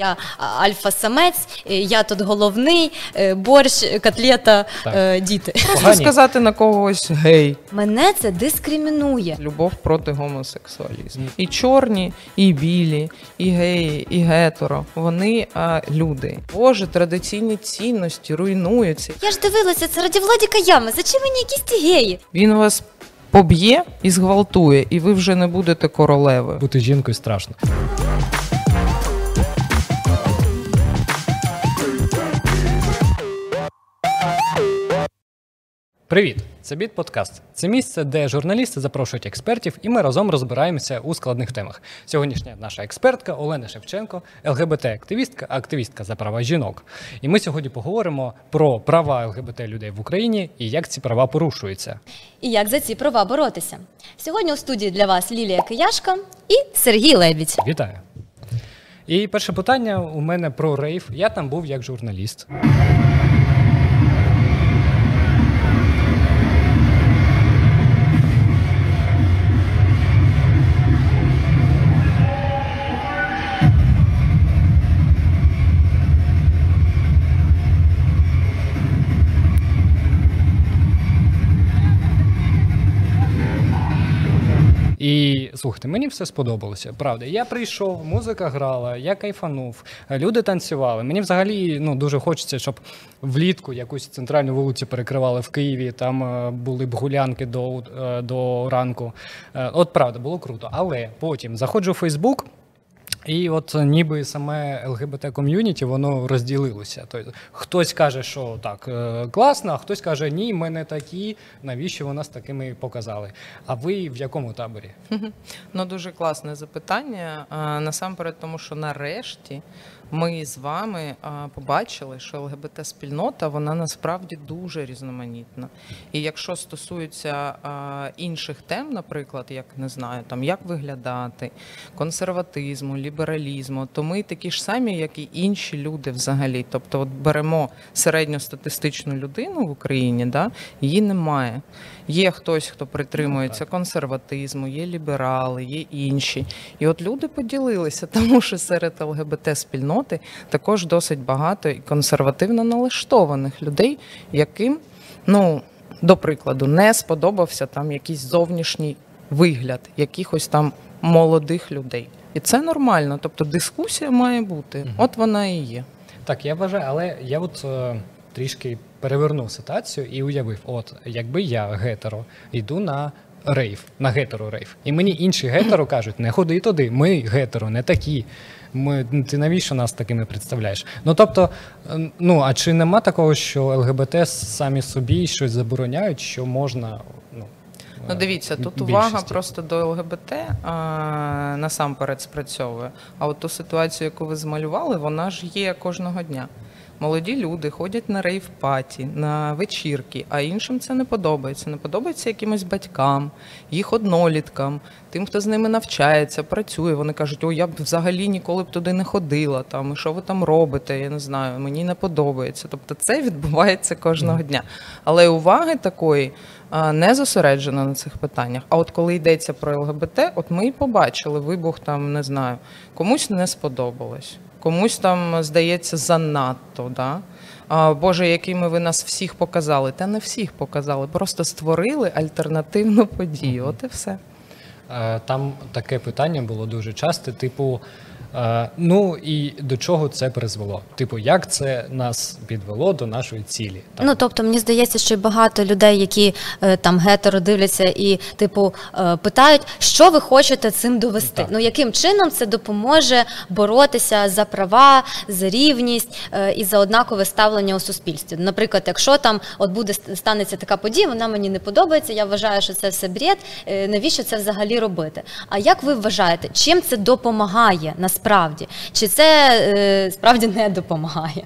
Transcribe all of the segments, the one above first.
Я альфа-самець, е, я тут головний, е, борщ, котлета, е, діти. Просто сказати на когось гей. Мене це дискримінує. Любов проти гомосексуалізму. І чорні, і білі, і геї, і гетеро. Вони а, люди. Боже, традиційні цінності руйнуються. Я ж дивилася, це раді Владіка Ями. Зачем мені якісь ті геї? Він вас поб'є і зґвалтує, і ви вже не будете королевою. Бути жінкою страшно. Привіт! Це Біт Подкаст. Це місце, де журналісти запрошують експертів, і ми разом розбираємося у складних темах. Сьогоднішня наша експертка Олена Шевченко, ЛГБТ-активістка, активістка за права жінок. І ми сьогодні поговоримо про права ЛГБТ людей в Україні і як ці права порушуються. І як за ці права боротися. Сьогодні у студії для вас Лілія Кияшка і Сергій Лебідь. Вітаю! І перше питання у мене про рейв. Я там був як журналіст. Слухайте, мені все сподобалося. Правда, я прийшов, музика грала, я кайфанув, люди танцювали. Мені взагалі ну дуже хочеться, щоб влітку якусь центральну вулицю перекривали в Києві. Там е, були б гулянки до, е, до ранку. Е, от правда, було круто. Але потім заходжу в Фейсбук. І от ніби саме ЛГБТ ком'юніті воно розділилося. Тобто хтось каже, що так е, класно, а хтось каже, ні, ми не такі. Навіщо ви нас такими показали? А ви в якому таборі? Ну дуже класне запитання. Насамперед, тому що нарешті ми з вами побачили, що ЛГБТ-спільнота вона насправді дуже різноманітна. І якщо стосується інших тем, наприклад, як не знаю, там як виглядати, консерватизму, лібералізму, то ми такі ж самі, як і інші люди взагалі. Тобто, от беремо середньостатистичну людину в Україні, да, її немає. Є хтось, хто притримується консерватизму, є ліберали, є інші. І от люди поділилися, тому що серед ЛГБТ-спільноти також досить багато і консервативно налаштованих людей, яким, ну, до прикладу, не сподобався там якийсь зовнішній вигляд якихось там молодих людей. І це нормально. Тобто дискусія має бути. От вона і є. Так, я вважаю, але я от е, трішки перевернув ситуацію і уявив: от якби я гетеро йду на рейв, на гетеро рейв, і мені інші гетеро кажуть, не ходи туди, ми гетеро, не такі. Ми ти навіщо нас такими представляєш? Ну тобто, ну а чи нема такого, що ЛГБТ самі собі щось забороняють, що можна ну. Ну, дивіться, тут більшості. увага просто до ЛГБТ а, насамперед спрацьовує. А от ту ситуацію, яку ви змалювали, вона ж є кожного дня. Молоді люди ходять на рейв-паті, на вечірки, а іншим це не подобається. Не подобається якимось батькам, їх одноліткам, тим, хто з ними навчається, працює. Вони кажуть, о, я б взагалі ніколи б туди не ходила. Там що ви там робите? Я не знаю, мені не подобається. Тобто це відбувається кожного дня. Але уваги такої не зосереджено на цих питаннях. А от коли йдеться про ЛГБТ, от ми і побачили вибух там, не знаю, комусь не сподобалось комусь там здається занадто. Да? Боже, якими ви нас всіх показали? Та не всіх показали, просто створили альтернативну подію. От і все. Е, там таке питання було дуже часто, типу. Е, ну і до чого це призвело? Типу, як це нас підвело до нашої цілі? Так? Ну тобто, мені здається, що багато людей, які е, там гетеро дивляться і, типу, е, питають, що ви хочете цим довести? Так. Ну яким чином це допоможе боротися за права, за рівність і за однакове ставлення у суспільстві? Наприклад, якщо там от буде станеться така подія, вона мені не подобається. Я вважаю, що це все бред. Навіщо це взагалі робити? А як ви вважаєте, чим це допомагає насправді? Насправді, чи це е, справді не допомагає?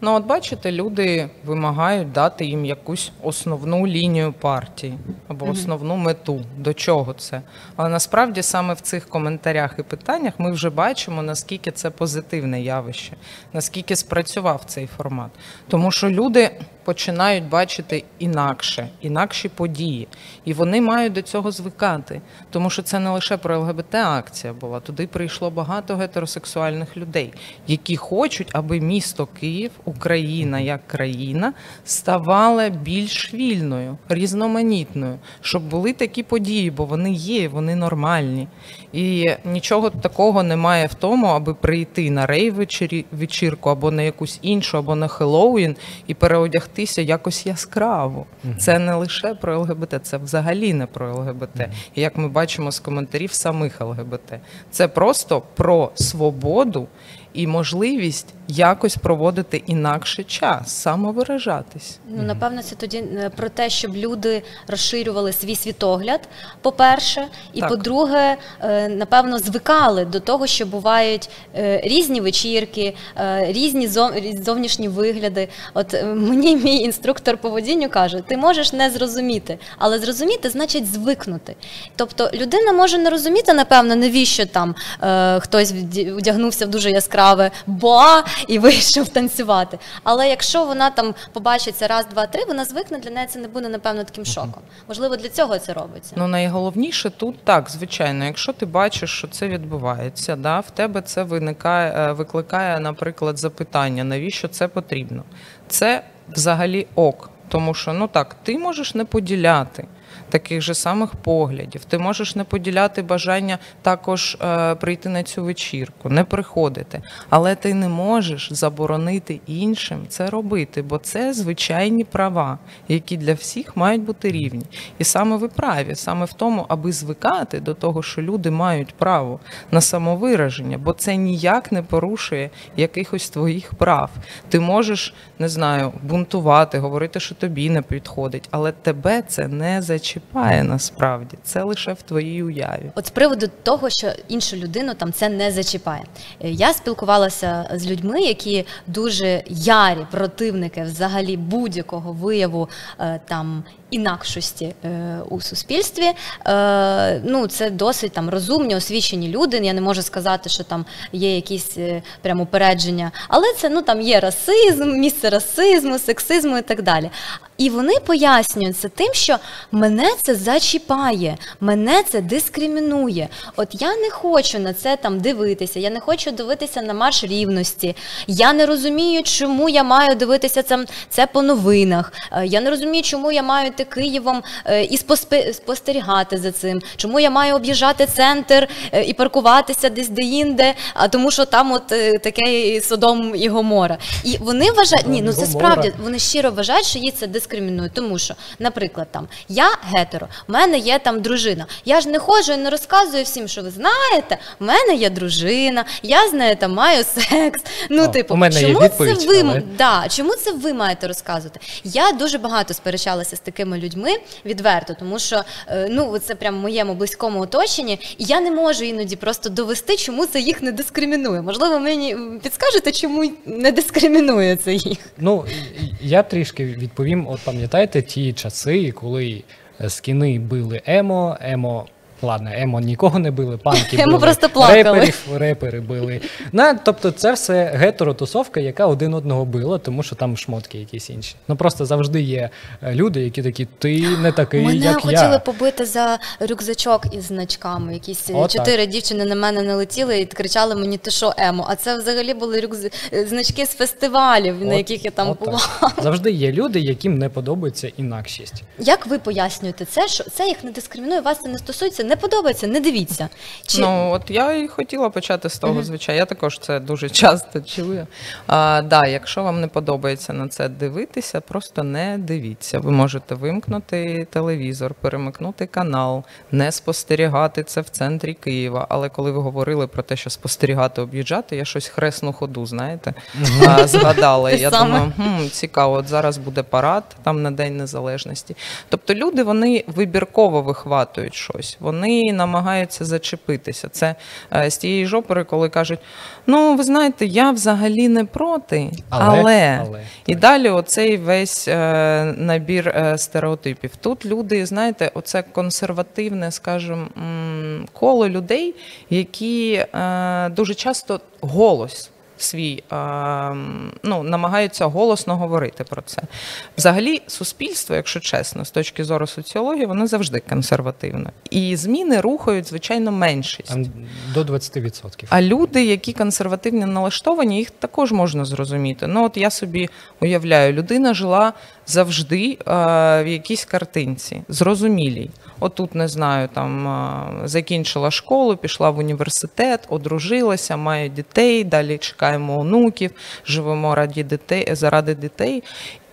Ну, от бачите, люди вимагають дати їм якусь основну лінію партії або основну мету. До чого це? Але насправді саме в цих коментарях і питаннях ми вже бачимо, наскільки це позитивне явище, наскільки спрацював цей формат. Тому що люди починають бачити інакше, інакші події. І вони мають до цього звикати. Тому що це не лише про ЛГБТ акція була. Туди прийшло багато гетеросексуальних людей, які хочуть, аби місто Київ, Україна як країна, ставала більш вільною, різноманітною, щоб були такі події, бо вони є, вони нормальні. І нічого такого немає в тому, аби прийти на рейв вечірку або на якусь іншу, або на Хеллоуін і переодягтися якось яскраво. Це не лише про ЛГБТ, це взагалі не про ЛГБТ. І як ми бачимо з коментарів самих ЛГБТ, це просто про свободу і можливість якось проводити інакше час, самовиражатись. Ну, напевно, це тоді е, про те, щоб люди розширювали свій світогляд, по-перше, і Так. по-друге, е, напевно, звикали до того, що бувають е, різні вечірки, різні зов- зовнішні вигляди. От мені мій інструктор по водінню каже: ти можеш не зрозуміти, але зрозуміти значить звикнути. Тобто людина може не розуміти, напевно, навіщо там хтось вдягнувся в дуже яскраве боа і вийшов танцювати. Але якщо вона там побачиться раз, два, три, вона звикне для неї це не буде напевно таким шоком. Можливо, для цього це робиться. Ну найголовніше тут так, звичайно, якщо ти бачиш, що це відбувається, да, в тебе це виникає, е, викликає, наприклад, запитання, навіщо це потрібно. Це взагалі ок, тому що ну так, ти можеш не поділяти. Таких же самих поглядів, ти можеш не поділяти бажання також е, прийти на цю вечірку, не приходити, але ти не можеш заборонити іншим це робити, бо це звичайні права, які для всіх мають бути рівні. І саме ви праві, саме в тому, аби звикати до того, що люди мають право на самовираження, бо це ніяк не порушує якихось твоїх прав. Ти можеш, не знаю, бунтувати, говорити, що тобі не підходить, але тебе це не зачіпає насправді. Це лише в твоїй уяві. От з приводу того, що іншу людину там це не зачіпає. Е, Я спілкувалася з людьми, які дуже ярі противники взагалі будь-якого вияву е, там інакшості е, у суспільстві. Е, ну, це досить там розумні, освічені люди. Я не можу сказати, що там є якісь е, прямо упередження, але це ну там є расизм, місце расизму, сексизму і так далі. І вони пояснюють це тим, що мене це зачіпає, мене це дискримінує. От я не хочу на це там дивитися, я не хочу дивитися на марш рівності. Я не розумію, чому я маю дивитися це, це по новинах. Е, Я не розумію, чому я маю йти Києвом е, і спостерігати за цим. Чому я маю об'їжджати центр е, і паркуватися десь де-інде, а тому що там от е, таке Содом і Гомора. І вони вважають, ні, ну це справді вони щиро вважають, що їх це дискримінує. Тому що, наприклад, там я гетеро, в мене є там дружина. Я ж не ходжу і не розказую всім, що ви знаєте, в мене є дружина, я з нею там маю секс. Ну, О, типу, у мене є чому відповідь, це ви але- да, чому це ви маєте розказувати? Я дуже багато сперечалася з такими людьми відверто, тому що е, ну це прямо в моєму близькому оточенні, і я не можу іноді просто довести, чому це їх не дискримінує. Можливо, мені підскажете, чому не дискримінує це їх. Ну, я трішки відповім. От пам'ятаєте ті часи, коли е, скіни били емо, емо. Ладно, емо нікого не били, панки Емо просто плакали. реперів, репери били. На, тобто це все гетеротусовка, яка один одного била, тому що там шмотки якісь інші. Ну просто завжди є е, люди, які такі, ти не такий, Мене як хотіли я. побити за рюкзачок із значками. Якісь Отак. чотири дівчини на мене налетіли і кричали мені, ти що, емо? А це взагалі були рюкз... е, значки з фестивалів, на яких я там от так. була. Завжди є люди, яким не подобається інакшість. Як ви пояснюєте це, що це їх не дискримінує, вас це не стосується, не подобається, не дивіться. Чи Ну от я і хотіла почати з того, звичайно. Я також це дуже часто чую. А, да, якщо вам не подобається на це дивитися, просто не дивіться. Ви можете вимкнути телевізор, перемикнути канал, не спостерігати це в центрі Києва. Але коли ви говорили про те, що спостерігати, об'їжджати, я щось хресну ходу, знаєте, а, згадала. Я саме. думаю, хм, цікаво, от зараз буде парад там на День Незалежності. Тобто люди вони вибірково вихватують щось, вони намагаються зачепитися. Це е, з тієї ж опери, коли кажуть: ну ви знаєте, я взагалі не проти, Але, але, але, і так. далі оцей весь е, набір е, стереотипів. Тут люди, знаєте, оце консервативне, скажімо, коло людей, які дуже часто голос свій, ну, намагаються голосно говорити про це. Взагалі, суспільство, якщо чесно, з точки зору соціології, воно завжди консервативне. І зміни рухають, звичайно, меншість. До 20%. А люди, які консервативно налаштовані, їх також можна зрозуміти. Ну, от я собі уявляю, людина жила завжди в якійсь картинці, зрозумілій. Отут не знаю, там закінчила школу, пішла в університет, одружилася, має дітей. Далі чекаємо онуків, живемо раді дітей заради дітей.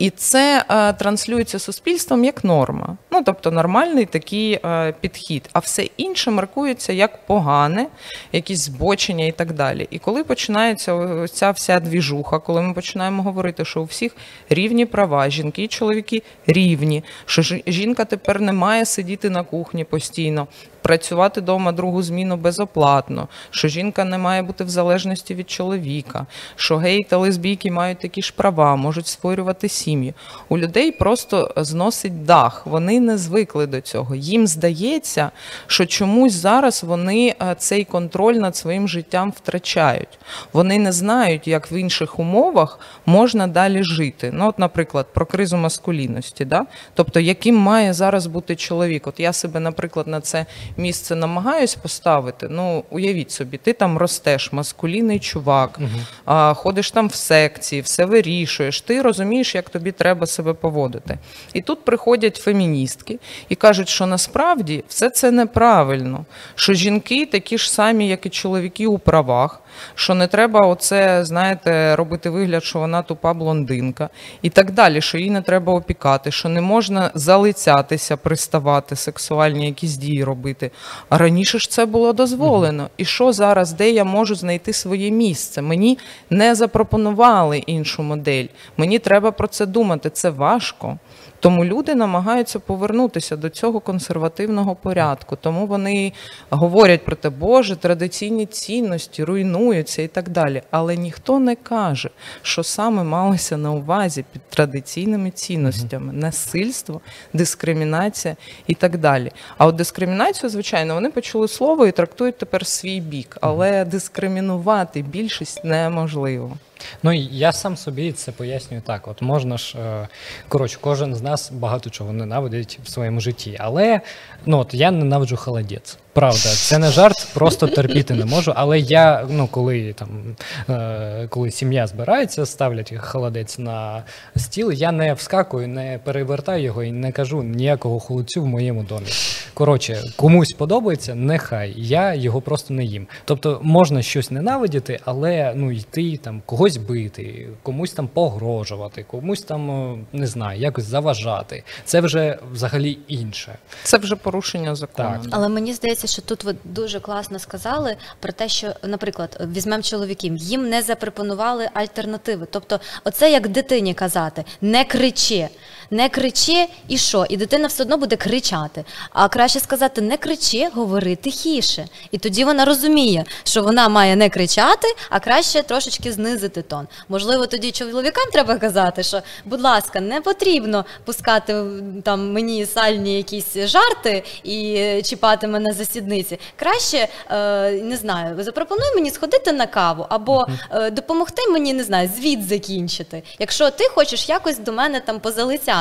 І це е, транслюється суспільством як норма. Ну тобто нормальний такий е, підхід. А все інше маркується як погане, якісь збочення і так далі. І коли починається ця вся двіжуха, коли ми починаємо говорити, що у всіх рівні права, жінки і чоловіки рівні, що жінка тепер не має сидіти на кухні постійно. Працювати вдома другу зміну безоплатно, що жінка не має бути в залежності від чоловіка, що геї та лесбійки мають такі ж права, можуть створювати сім'ї. У людей просто зносить дах. Вони не звикли до цього. Їм здається, що чомусь зараз вони е, цей контроль над своїм життям втрачають. Вони не знають, як в інших умовах можна далі жити. Ну, от, наприклад, про кризу маскулінності. Да? Тобто, яким має зараз бути чоловік? От я себе, наприклад, на це місце намагаюсь поставити. Ну, уявіть собі, ти там ростеш, маскулінний чувак, а, ходиш там в секції, все вирішуєш, ти розумієш, як тобі треба себе поводити. І тут приходять феміністки і кажуть, що насправді все це неправильно, що жінки такі ж самі, як і чоловіки у правах, що не треба оце, знаєте, робити вигляд, що вона тупа блондинка, і так далі, що їй не треба опікати, що не можна залицятися, приставати, сексуальні якісь дії робити. А раніше ж це було дозволено. І що зараз, де я можу знайти своє місце? Мені не запропонували іншу модель. Мені треба про це думати. Це важко. Тому люди намагаються повернутися до цього консервативного порядку. Тому вони говорять про те, Боже, традиційні цінності руйнуються і так далі. Але ніхто не каже, що саме малося на увазі під традиційними цінностями: насильство, дискримінація і так далі. А от дискримінацію, звичайно, вони почули слово і трактують тепер свій бік, але дискримінувати більшість неможливо. Ну я сам собі це пояснюю так. От можна ж, е, коротше, кожен з нас багато чого ненавидить в своєму житті. Але ну от я ненавиджу холодець. Правда, це не жарт, просто терпіти не можу. Але я, ну коли там е, коли сім'я збирається, ставлять холодець на стіл, я не вскакую, не перевертаю його і не кажу ніякого холодцю в моєму домі. Коротше, комусь подобається, нехай я його просто не їм. Тобто можна щось ненавидіти, але ну йти там когось бити, комусь там погрожувати, комусь там е, не знаю, якось заважати. Це вже взагалі інше. Це вже порушення закону. Так. Але мені здається, що тут ви дуже класно сказали про те, що, наприклад, візьмемо чоловіків, їм не запропонували альтернативи. Тобто, оце як дитині казати: не кричи, не кричи і що? І дитина все одно буде кричати. А краще сказати не кричи, говори тихіше. І тоді вона розуміє, що вона має не кричати, а краще трошечки знизити тон. Можливо, тоді чоловікам треба казати, що, будь ласка, не потрібно пускати там мені сальні якісь жарти і е, чіпати мене за сідниці. Краще е, не знаю, запропонуй мені сходити на каву або е, допомогти мені, не знаю, звіт закінчити. Якщо ти хочеш якось до мене там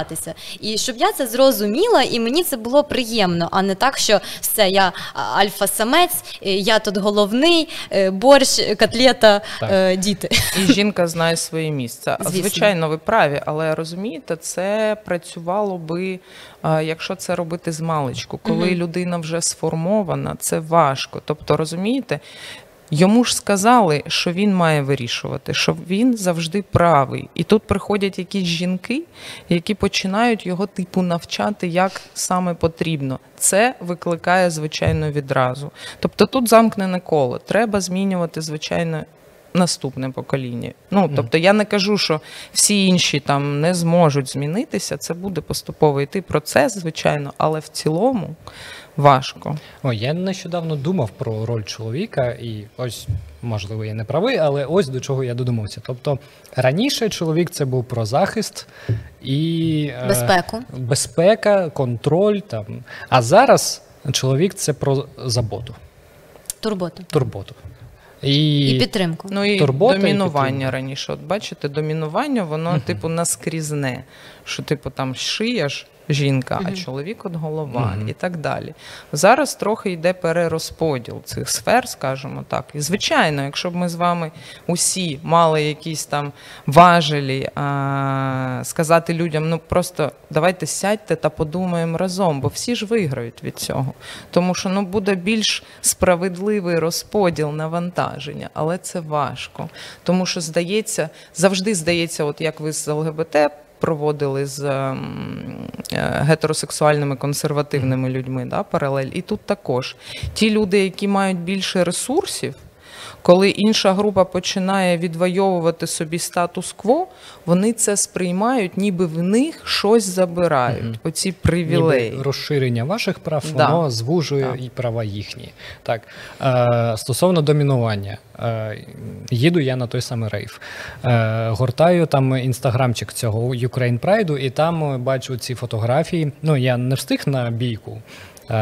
позалицятися, і щоб я це зрозуміла, і мені це було приємно, а не так, що все, я альфа-самець, е, я тут головний, е, борщ, котлета, Так. е, діти. І жінка знає своє місце. Звісно. Звичайно, ви праві, але розумієте, це працювало би, якщо це робити з маличку. Коли Мгм. людина вже сформована, це важко. Тобто, розумієте, йому ж сказали, що він має вирішувати, що він завжди правий. І тут приходять якісь жінки, які починають його типу навчати, як саме потрібно. Це викликає звичайно відразу. Тобто тут замкнене коло. Треба змінювати, звичайно, наступне покоління. Ну тобто я не кажу, що всі інші там не зможуть змінитися. Це буде поступово йти процес, звичайно, але в цілому важко. Ой, я нещодавно думав про роль чоловіка, і ось, можливо, я не правий, але ось до чого я додумався. Тобто раніше чоловік це був про захист і е, Безпеку. безпека, контроль там. А зараз чоловік це про заботу, Турботу. турботу. і, І підтримку. Ну і Турбота домінування підтримка. раніше. От бачите, домінування, воно, типу, наскрізне. Що, типу, там шия жінка, а чоловік от голова Мгм. і так далі. Зараз трохи йде перерозподіл цих сфер, скажімо так. І звичайно, якщо б ми з вами усі мали якісь там важелі а, сказати людям, ну просто давайте сядьте та подумаємо разом, бо всі ж виграють від цього. Тому що ну буде більш справедливий розподіл навантаження, але це важко. Тому що здається, завжди здається, от як ви з ЛГБТ. Проводили з ем, е, гетеросексуальними консервативними людьми да, паралель. І тут також ті люди, які мають більше ресурсів, коли інша група починає відвоювати собі статус-кво, вони це сприймають, ніби в них щось забирають. Мгм. Оці привілеї. Ніби розширення ваших прав, Да. воно звужує Так. і права їхні. Так. Е, стосовно домінування, е, їду я на той самий рейв. Е, гортаю там інстаграмчик цього Ukraine Pride, і там е, бачу ці фотографії. Ну, я не встиг на бійку. Е,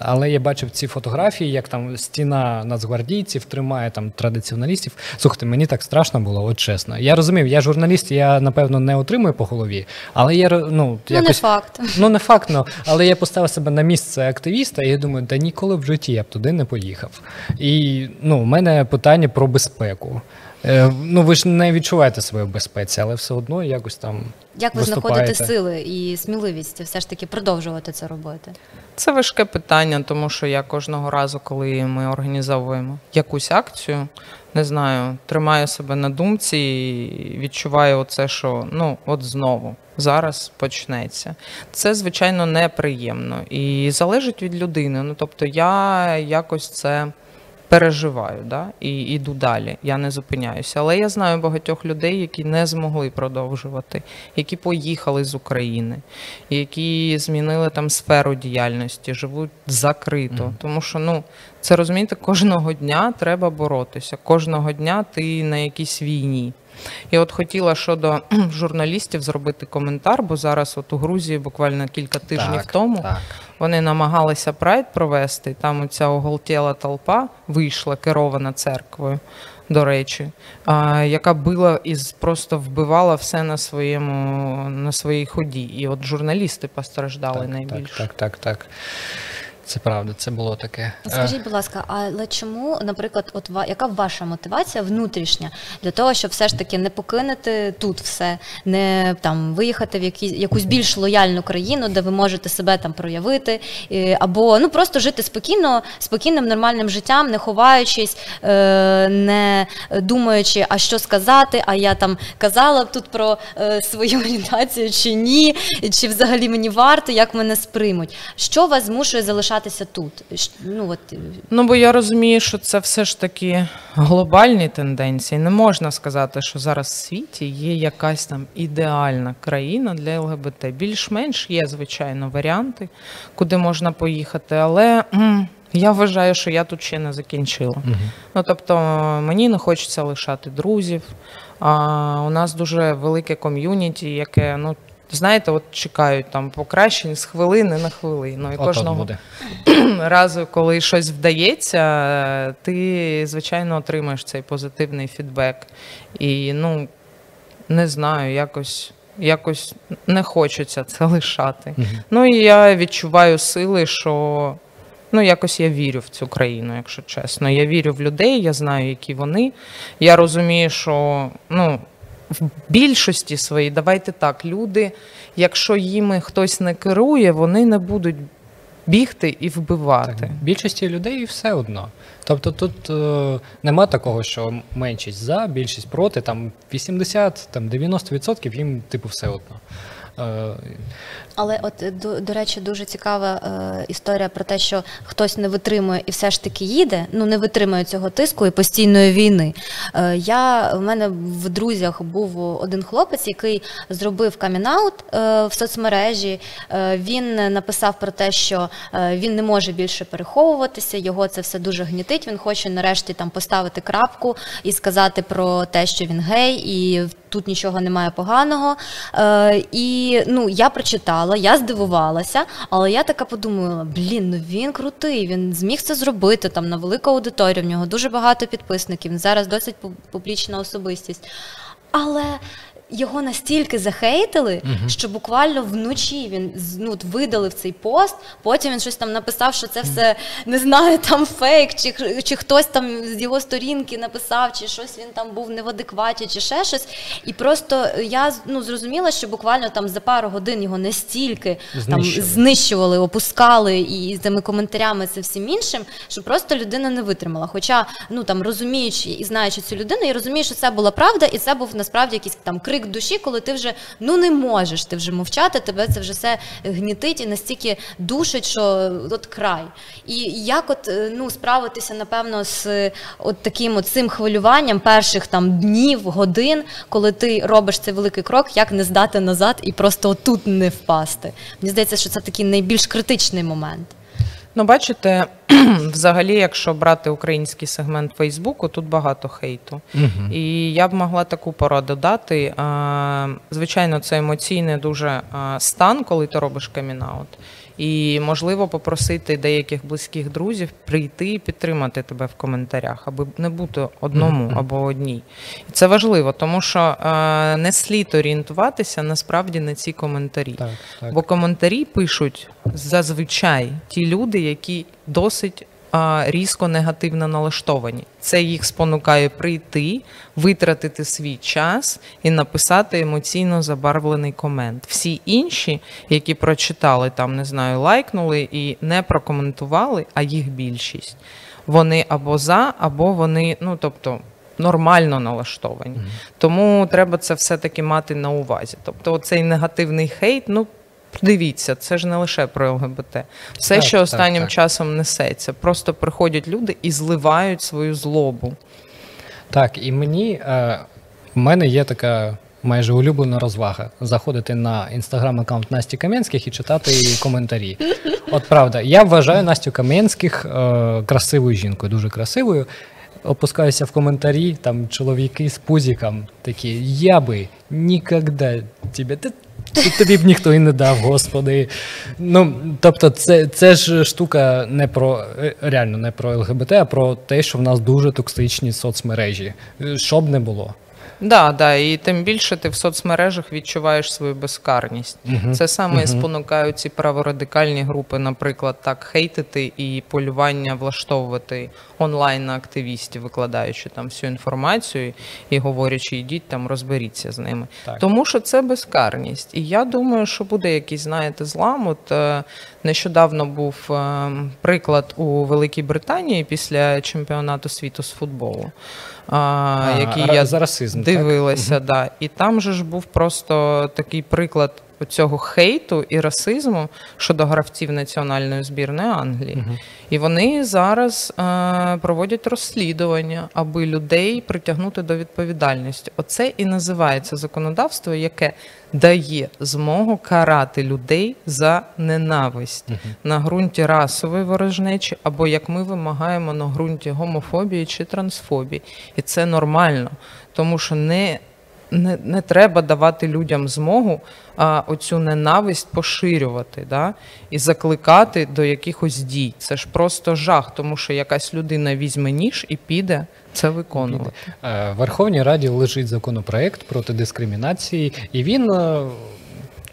Але я бачив ці фотографії, як там стіна нацгвардійців тримає там традиціоналістів. Слухайте, мені так страшно було, от чесно. Я розумів, я журналіст, я напевно не отримую по голові, але я ро- ну, Ну, не факт. Ну, не факт, ну, але я поставив себе на місце активіста, і я думаю, та ніколи в житті я б туди не поїхав. І ну, у мене питання про безпеку. Е, ну, ви ж не відчуваєте себе в безпеці, але все одно якось там. Як ви виступаєте. знаходите сили і сміливість все ж таки продовжувати це робити? Це важке питання, тому що я кожного разу, коли ми організовуємо якусь акцію, не знаю, тримаю себе на думці і відчуваю оце, що ну от знову зараз почнеться. Це звичайно неприємно і залежить від людини. Ну тобто я якось це. Переживаю, да, і йду далі. Я не зупиняюся. Але я знаю багатьох людей, які не змогли продовжувати, які поїхали з України, які змінили там сферу діяльності, живуть закрито. Мгм. Тому що ну це розумієте, кожного дня треба боротися. Кожного дня ти на якійсь війні. І от хотіла щодо журналістів зробити коментар, бо зараз, от у Грузії, буквально кілька тижнів Так, тому, Так. Вони намагалися прайд провести. Там ця оголтіла толпа вийшла, керована церквою, до речі, яка била і просто вбивала все на своєму на своїй ході. І от журналісти постраждали Так, найбільше. так, так, так, так. Це правда, це було таке. Скажіть, будь ласка, але чому, наприклад, от яка ваша мотивація внутрішня для того, щоб все ж таки не покинути тут все, не там виїхати в якісь якусь більш лояльну країну, де ви можете себе там проявити, або ну просто жити спокійно, спокійним нормальним життям, не ховаючись, е, не думаючи, а що сказати, а я там казала тут про е, свою орієнтацію чи ні, чи взагалі мені варто, як мене сприймуть. Що вас змушує залишатися тут? Ну от е, Ну, бо я розумію, що це все ж таки глобальні тенденції. Не можна сказати, що зараз в світі є якась там ідеальна країна для ЛГБТ. Більш-менш є, звичайно, варіанти, куди можна поїхати, але я вважаю, що я тут ще не закінчила. Мгм. Ну, тобто, мені не хочеться лишати друзів. А, у нас дуже велике ком'юніті, яке, ну, знаєте, от чекають там покращень з хвилини на хвилину. І От-от кожного буде. разу, коли щось вдається, ти, звичайно, отримаєш цей позитивний фідбек. І ну, не знаю, якось, якось не хочеться це лишати. Мгм. Ну і я відчуваю сили, що ну, якось я вірю в цю країну, якщо чесно. Я вірю в людей, я знаю, які вони. Я розумію, що ну, в більшості своїй, давайте так, люди, якщо їми хтось не керує, вони не будуть бігти і вбивати. Так, більшості людей все одно. Тобто тут е, нема такого, що меншість за, більшість проти, там 80, там 90% їм типу все одно. Е, Але от е, до, до речі, дуже цікава е, історія про те, що хтось не витримує і все ж таки їде, ну не витримує цього тиску і постійної війни. Е, я в мене в друзях був один хлопець, який зробив камінаут е, в соцмережі. Е, він написав про те, що е, він не може більше переховуватися, його це все дуже гнітить. Він хоче нарешті там поставити крапку і сказати про те, що він гей, і тут нічого немає поганого. І ну я прочитала, я здивувалася, але я така подумала: блін, ну він крутий, він зміг це зробити там на велику аудиторію. В нього дуже багато підписників. Він зараз досить публічна особистість. Але його настільки захейтили, uh що буквально вночі він ну, видалив цей пост. Потім він щось там написав, що це все не знаю, там фейк, чи чи хтось там з його сторінки написав, чи щось він там був не в адекваті, чи ще щось. І просто я ну, зрозуміла, що буквально там за пару годин його настільки там знищували, опускали і цими коментарями це всім іншим, що просто людина не витримала. Хоча ну там розуміючи і знаючи цю людину, я розумію, що це була правда, і це був насправді якийсь там крик крик душі, коли ти вже ну не можеш ти вже мовчати, тебе це вже все гнітить і настільки душить, що от край. І як от е, ну справитися, напевно, з от таким от цим хвилюванням перших там днів, годин, коли ти робиш цей великий крок, як не здати назад і просто отут не впасти. Мені здається, що це такий найбільш критичний момент. Ну, бачите, взагалі, якщо брати український сегмент Фейсбуку, тут багато хейту. Угу. І я б могла таку пораду дати. Звичайно, це емоційний дуже стан, коли ти робиш камінаут. І можливо попросити деяких близьких друзів прийти і підтримати тебе в коментарях, аби не бути одному або одній. І це важливо, тому що е, не слід орієнтуватися насправді на ці коментарі. Так, так. Бо коментарі пишуть зазвичай ті люди, які досить різко негативно налаштовані. Це їх спонукає прийти, витратити свій час і написати емоційно забарвлений комент. Всі інші, які прочитали там, не знаю, лайкнули і не прокоментували, а їх більшість. Вони або за, або вони, ну тобто. Нормально налаштовані, mm-hmm. тому треба це все-таки мати на увазі. Тобто, цей негативний хейт, ну Дивіться, це ж не лише про ЛГБТ. Все, так, що останнім так, часом несеться. Просто приходять люди і зливають свою злобу. Так, і мені е, в мене є така майже улюблена розвага заходити на інстаграм-аккаунт Насті Кам'янських і читати її коментарі. От правда, я вважаю Настю Кам'янських е, красивою жінкою, дуже красивою. Опускаюся в коментарі, там чоловіки з пузіком такі, я би ніколи тебе. Тобі б ніхто і не дав, господи. Ну, Тобто, це це ж штука не про реально не про ЛГБТ, а про те, що в нас дуже токсичні соцмережі. Що б не було. Да, да, і тим більше ти в соцмережах відчуваєш свою безкарність. Uh-huh. Це саме uh-huh. спонукають ці праворадикальні групи, наприклад, так хейтити і полювання влаштовувати онлайн на активістів, викладаючи там всю інформацію і говорячи, йдіть там, розберіться з ними. Так. Тому що це безкарність. І я думаю, що буде якийсь, знаєте, злам. От е, нещодавно був е, приклад у Великій Британії після чемпіонату світу з футболу а, який я за расизм, дивилася. Так? Да. І там же ж був просто такий приклад цього хейту і расизму щодо гравців національної збірної Англії. Угу. І вони зараз е, проводять розслідування, аби людей притягнути до відповідальності. Оце і називається законодавство, яке дає змогу карати людей за ненависть угу. на ґрунті расової ворожнечі, або як ми вимагаємо на ґрунті гомофобії чи трансфобії. І це нормально, тому що не не не треба давати людям змогу а, оцю ненависть поширювати да? і закликати до якихось дій. Це ж просто жах, тому що якась людина візьме ніж і піде це виконувати. Е, в Верховній Раді лежить законопроект проти дискримінації, і він е,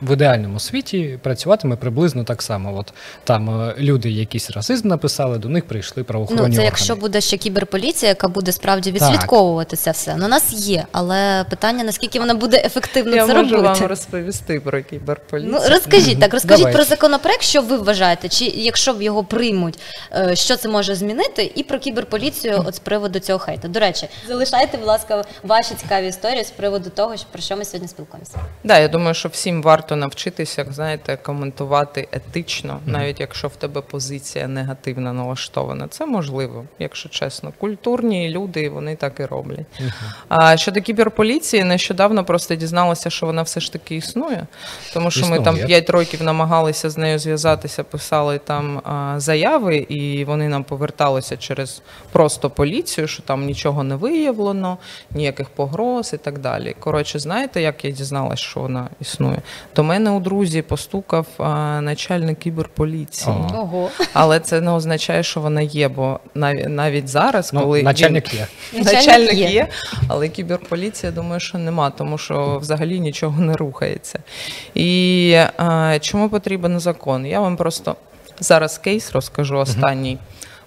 в ідеальному світі працюватиме приблизно так само. От там е, люди якийсь расизм написали, до них прийшли правоохоронні Ну, це органи. якщо буде ще кіберполіція, яка буде справді відслідковувати так. це все. Ну, нас є, але питання наскільки вона буде ефективно Я це можу робити. вам розповісти про кіберполіцію. Ну розкажіть так, розкажіть Давай. про законопроект, що ви вважаєте, чи якщо б його приймуть, е, що це може змінити, і про кіберполіцію от з приводу цього хейту. До речі, залишайте, будь ласка, ваші цікаві історії з приводу того, про що ми сьогодні спілкуємося. Да, я думаю, що всім варто варто навчитися, як знаєте, коментувати етично, навіть якщо в тебе позиція негативно налаштована. Це можливо, якщо чесно. Культурні люди вони так і роблять. А щодо кіберполіції, нещодавно просто дізналася, що вона все ж таки існує, тому що ми там Існує. 5 років намагалися з нею зв'язатися, писали там заяви, і вони нам поверталися через просто поліцію, що там нічого не виявлено, ніяких погроз і так далі. Коротше, знаєте, як я дізналась, що вона існує? До мене у друзі постукав а, начальник кіберполіції. Ого. Але це не означає, що вона є, бо навіть, навіть зараз, Ну, коли начальник він... є. Начальник є, але кіберполіція, думаю, що нема, тому що взагалі нічого не рухається. І е, чому потрібен закон? Я вам просто зараз кейс розкажу останній.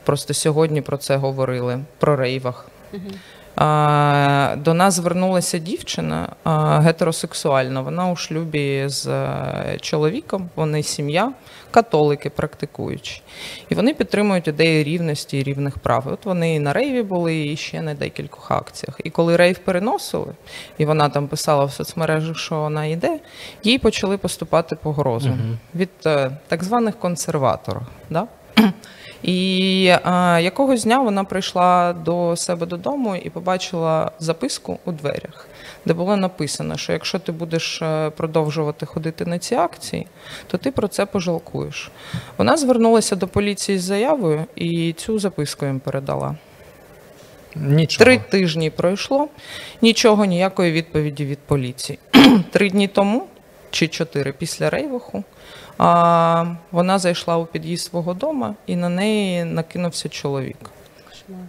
Просто сьогодні про це говорили, про рейвах. До нас звернулася дівчина гетеросексуальна. Вона у шлюбі з е, чоловіком, вони сім'я, католики практикуючі. І вони підтримують ідеї рівності і рівних прав. От вони і на рейві були, і ще на декількох акціях. І коли рейв переносили, і вона там писала в соцмережах, що вона йде, їй почали поступати погрози від е, так званих консерваторів. Да? І а, якогось дня вона прийшла до себе додому і побачила записку у дверях, де було написано, що якщо ти будеш е, продовжувати ходити на ці акції, то ти про це пожалкуєш. Вона звернулася до поліції з заявою і цю записку їм передала. Нічого. Три тижні пройшло, нічого, ніякої відповіді від поліції. Три дні тому чи чотири після рейвуху а, вона зайшла у під'їзд свого дому і на неї накинувся чоловік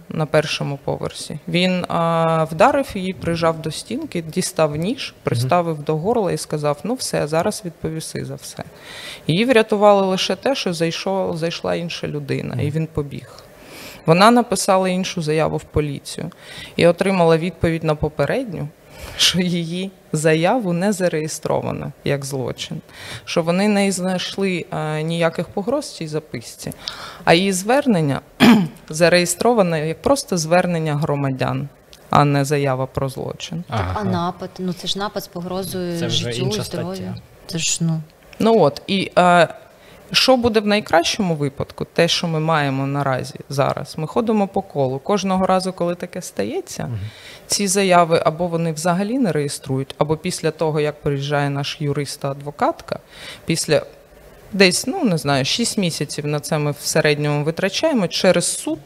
на першому поверсі. Він а, вдарив її, прижав до стінки, дістав ніж, приставив до горла і сказав: Ну, все, зараз відповіси за все. Її врятувало лише те, що зайшов, зайшла інша людина, і він побіг. Вона написала іншу заяву в поліцію і отримала відповідь на попередню, що її заяву не зареєстровано як злочин, що вони не знайшли е, ніяких погроз в цій записці, а її звернення зареєстровано як просто звернення громадян, а не заява про злочин. Ага. А напад, ну це ж напад з погрозою Це вже життю, інша здоров'ю. стаття. Це ж ну. Ну от і е, що буде в найкращому випадку, те, що ми маємо наразі зараз, ми ходимо по колу. Кожного разу, коли таке стається, ці заяви або вони взагалі не реєструють, або після того, як приїжджає наш юрист та адвокатка, після десь, ну не знаю, 6 місяців на це ми в середньому витрачаємо через суд.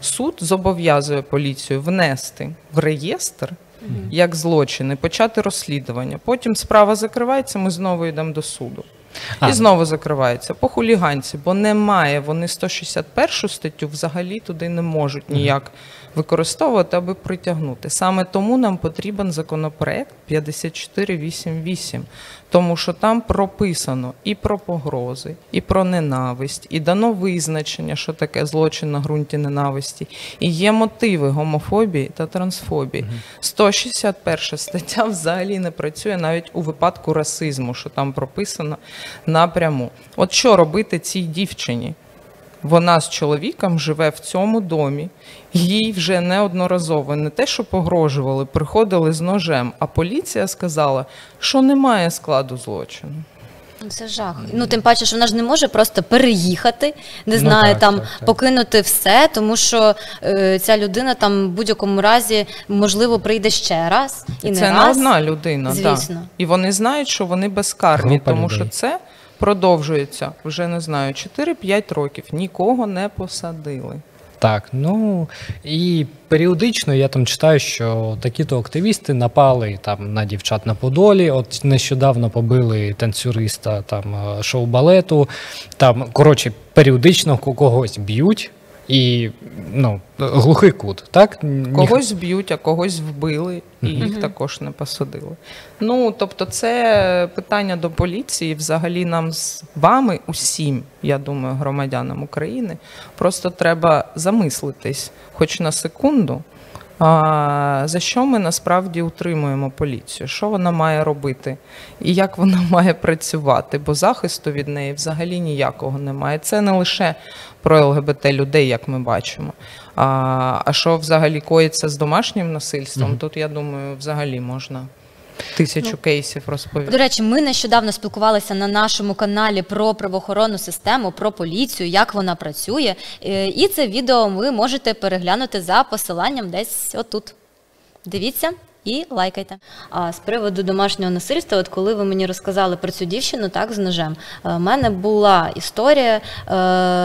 Суд зобов'язує поліцію внести в реєстр як злочини, почати розслідування. Потім справа закривається, ми знову йдемо до суду. А. І знову закривається по хуліганці, бо немає. Вони 161 статтю взагалі туди не можуть ніяк використовувати, аби притягнути. Саме тому нам потрібен законопроект 5488, тому що там прописано і про погрози, і про ненависть, і дано визначення, що таке злочин на ґрунті ненависті, і є мотиви гомофобії та трансфобії. 161 стаття взагалі не працює навіть у випадку расизму, що там прописано напряму. От що робити цій дівчині? Вона з чоловіком живе в цьому домі, їй вже неодноразово не те, що погрожували, приходили з ножем, а поліція сказала, що немає складу злочину. Ну, Це жах. Ну тим паче, що вона ж не може просто переїхати, не Ну, так, там так, так. покинути все, тому що е, ця людина там в будь-якому разі можливо прийде ще раз і це не не раз. одна людина, Звісно. Да. і вони знають, що вони безкарні, Група тому людей. що це продовжується вже не знаю 4-5 років. Нікого не посадили. Так, ну і періодично я там читаю, що такі-то активісти напали там на дівчат на Подолі. От нещодавно побили танцюриста там е, шоу-балету. Там, коротше, періодично когось б'ють. І ну, глухий кут, так? Ніх- Когось б'ють, а когось вбили, і їх також не посадили. Ну тобто, це питання до поліції. Взагалі, нам з вами, усім, я думаю, громадянам України, просто треба замислитись, хоч на секунду. За що ми насправді утримуємо поліцію? Що вона має робити і як вона має працювати? Бо захисту від неї взагалі ніякого немає. Це не лише про ЛГБТ людей, як ми бачимо. А, а що взагалі коїться з домашнім насильством? Тут я думаю, взагалі можна тисячу кейсів розповів. До речі, ми нещодавно спілкувалися на нашому каналі про правоохоронну систему, про поліцію, як вона працює. Е, І це відео ви можете переглянути за посиланням десь отут. Дивіться. І лайкайте. А з приводу домашнього насильства, от коли ви мені розказали про цю дівчину, так з ножем, у мене була історія е,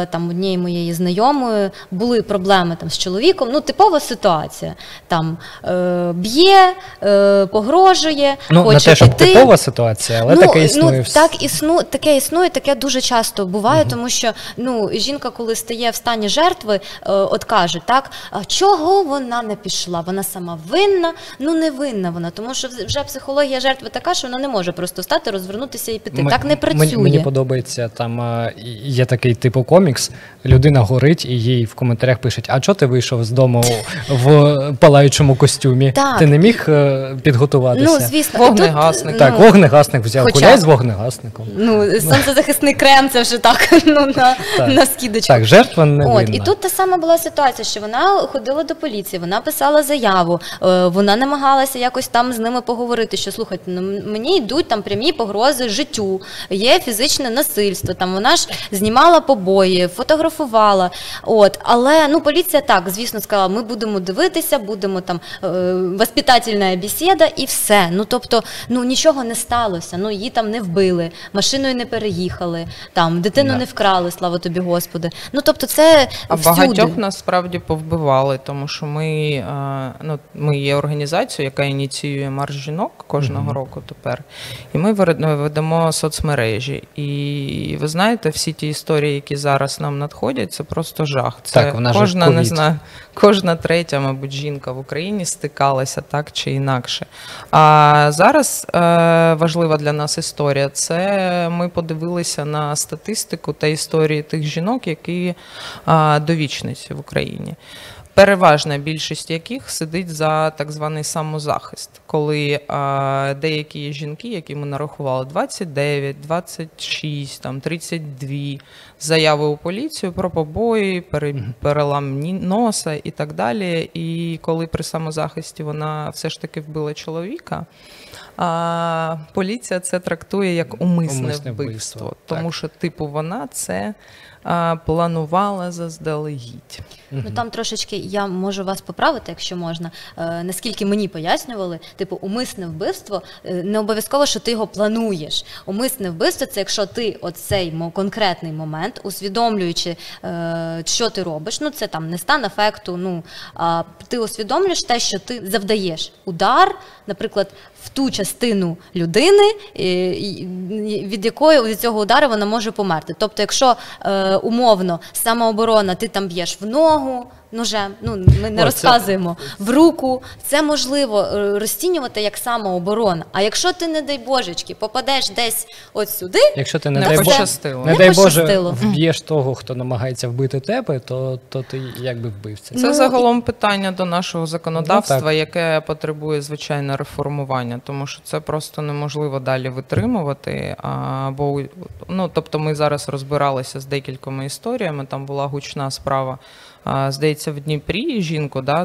там однієї моєї знайомої, були проблеми там з чоловіком. Ну, типова ситуація. Там е, б'є, е, погрожує, Ну, хоче не те, щоб піти. типова ситуація, але ну, таке існує. Ну, так існу, таке існує, таке дуже часто буває, тому що ну, жінка, коли стає в стані жертви, е, от каже, так, чого вона не пішла? Вона сама винна, ну не винна вона, тому що вже психологія жертви така, що вона не може просто стати, розвернутися і піти. М- так не працює. Мені, подобається там є такий типу комікс. Людина горить і їй в коментарях пишуть: А чого ти вийшов з дому в палаючому костюмі? Так. Ти не міг е, підготуватися? Ну, звісно, і тут, Вогнегасник. Так, ну, вогнегасник взяв. хоча- Гуляй з вогнегасником. Ну, сонцезахисний крем, це вже так, ну, на, Так. на скидочку. Так, жертва не От, винна. і тут та сама була ситуація, що вона ходила до поліції, вона писала заяву, е, вона намагалася якось там з ними поговорити, що слухайте, ну, мені йдуть там прямі погрози життю, є фізичне насильство. Там вона ж знімала побої, фотографувала. От, але ну поліція так, звісно, сказала, ми будемо дивитися, будемо там е, воспитательна бесіда і все. Ну тобто, ну нічого не сталося. Ну її там не вбили, машиною не переїхали, там дитину Да. не вкрали, слава тобі, Господи. Ну тобто, це А всюди. багатьох насправді повбивали, тому що ми, е, ну, ми є організацією, яка ініціює марш жінок кожного року тепер. І ми вер- ведемо соцмережі. І ви знаєте, всі ті історії, які зараз нам надходять, це просто жах. Це Так, в нас же кожна, не знаю, кожна третя, мабуть, жінка в Україні стикалася так чи інакше. А зараз е, важлива для нас історія. Це ми подивилися на статистику та історії тих жінок, які а, довічниці в Україні. Переважна більшість яких сидить за так званий самозахист, коли е, деякі жінки, які ми нарахували 29, 26, там 32 заяви у поліцію про побої, пере, перелам носа і так далі. І коли при самозахисті вона все ж таки вбила чоловіка. А поліція це трактує як умисне, Умисне вбивство, вбивство, тому що, типу, вона це а, планувала заздалегідь. Ну там трошечки я можу вас поправити, якщо можна. Е, наскільки мені пояснювали, типу, умисне вбивство е, не обов'язково, що ти його плануєш. Умисне вбивство це якщо ти оцей мо- конкретний момент, усвідомлюючи, е, що ти робиш. Ну це там не стан ефекту. Ну а ти усвідомлюєш те, що ти завдаєш удар, наприклад, в ту частину людини, від якої від цього удару вона може померти. Тобто, якщо е, умовно самооборона, ти там б'єш в ногу. Ножем, ну ми не О, це- розказуємо в руку. Це можливо е, розцінювати як самооборона. А якщо ти, не дай божечки, попадеш десь от сюди, Якщо ти не, Не дай, Бо... пощастило. не Не дай Боже вб'єш того, хто намагається вбити тебе, то, то ти якби вбивця. Це Ну, загалом питання до нашого законодавства, Ну, яке потребує звичайно реформування, тому що це просто неможливо далі витримувати. А, бо ну, тобто, ми зараз розбиралися з декількома історіями. Там була гучна справа. Здається, в Дніпрі жінку да,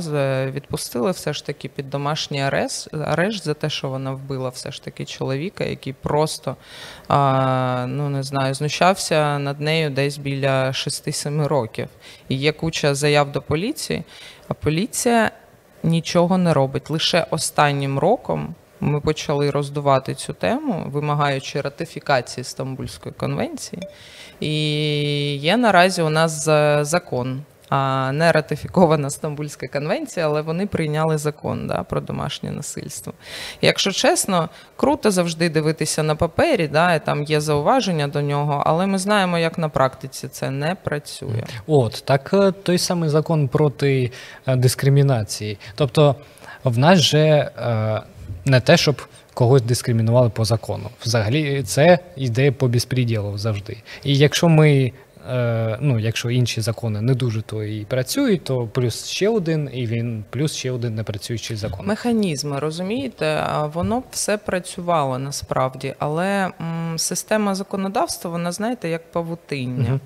відпустили все ж таки під домашній арест, арешт за те, що вона вбила все ж таки чоловіка, який просто ну не знаю, знущався над нею десь біля 6-7 років. І є куча заяв до поліції, а поліція нічого не робить. Лише останнім роком ми почали роздувати цю тему, вимагаючи ратифікації Стамбульської конвенції. І є наразі у нас за- закон. Не ратифікована Стамбульська конвенція, але вони прийняли закон да, про домашнє насильство. Якщо чесно, круто завжди дивитися на папері, да, і там є зауваження до нього, але ми знаємо, як на практиці це не працює. От так е, той самий закон проти е, дискримінації. Тобто, в нас же е, не те, щоб когось дискримінували по закону. Взагалі, це йде по безпреділу завжди. І якщо ми е, ну, якщо інші закони не дуже то і працюють, то плюс ще один, і він плюс ще один непрацюючий закон. Механізми, розумієте, воно все працювало насправді, але м, система законодавства, вона знаєте, як павутиння. Угу.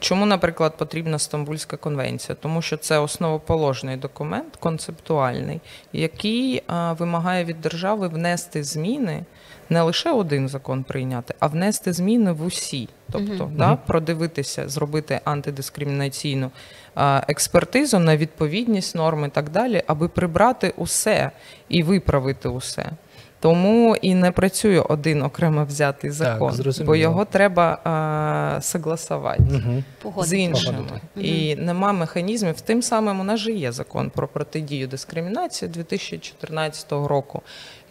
Чому, наприклад, потрібна Стамбульська конвенція? Тому що це основоположний документ, концептуальний, який а, вимагає від держави внести зміни не лише один закон прийняти, а внести зміни в усі. Тобто, uh-huh. да, продивитися, зробити антидискримінаційну а, експертизу на відповідність норми і так далі, аби прибрати усе і виправити усе. Тому і не працює один окремо взятий закон, так, бо його треба а, согласувати угу. з іншими. Угу. І нема механізмів. Тим самим у нас же є закон про протидію дискримінації 2014 року.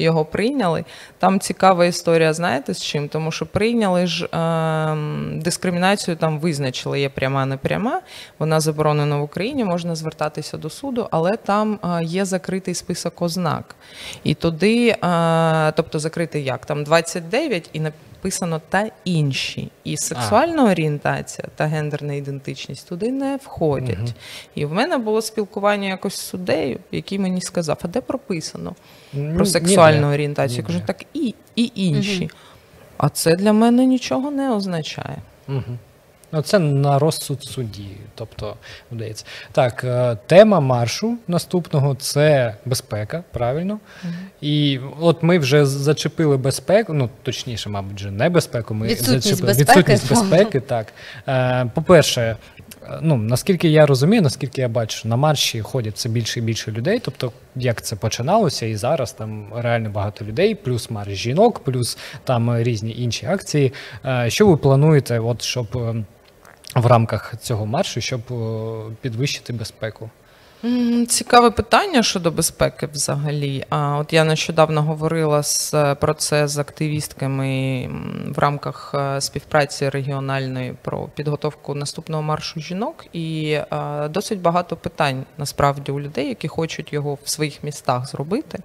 Його прийняли. Там цікава історія, знаєте з чим? Тому що прийняли ж е, дискримінацію, там визначили, є пряма, не пряма. Вона заборонена в Україні, можна звертатися до суду, але там е, є закритий список ознак. І туди. Е, тобто закрити як? Там 29 і написано та інші. І сексуальна а. орієнтація та гендерна ідентичність туди не входять. Угу. І в мене було спілкування якось з суддею, який мені сказав, а де прописано про сексуальну ні, орієнтацію? Ні, Я кажу, так і і інші. Угу. А це для мене нічого не означає. Угу. Ну, це на розсуд судді. Тобто, вдається. Так, е, тема маршу наступного це безпека, правильно. Mm-hmm. І от ми вже зачепили безпеку, ну точніше, мабуть, вже не безпеку. Ми відсутність зачепили безпеки. відсутність безпеки. Так е, по-перше, ну наскільки я розумію, наскільки я бачу, на марші ходять все більше і більше людей. Тобто, як це починалося, і зараз там реально багато людей, плюс марш жінок, плюс там різні інші акції. Е, що ви плануєте, от щоб в рамках цього маршу, щоб підвищити безпеку? Цікаве питання щодо безпеки взагалі. А от я нещодавно говорила з, про це з активістками в рамках е, співпраці регіональної про підготовку наступного маршу жінок, і е, досить багато питань насправді у людей, які хочуть його в своїх містах зробити.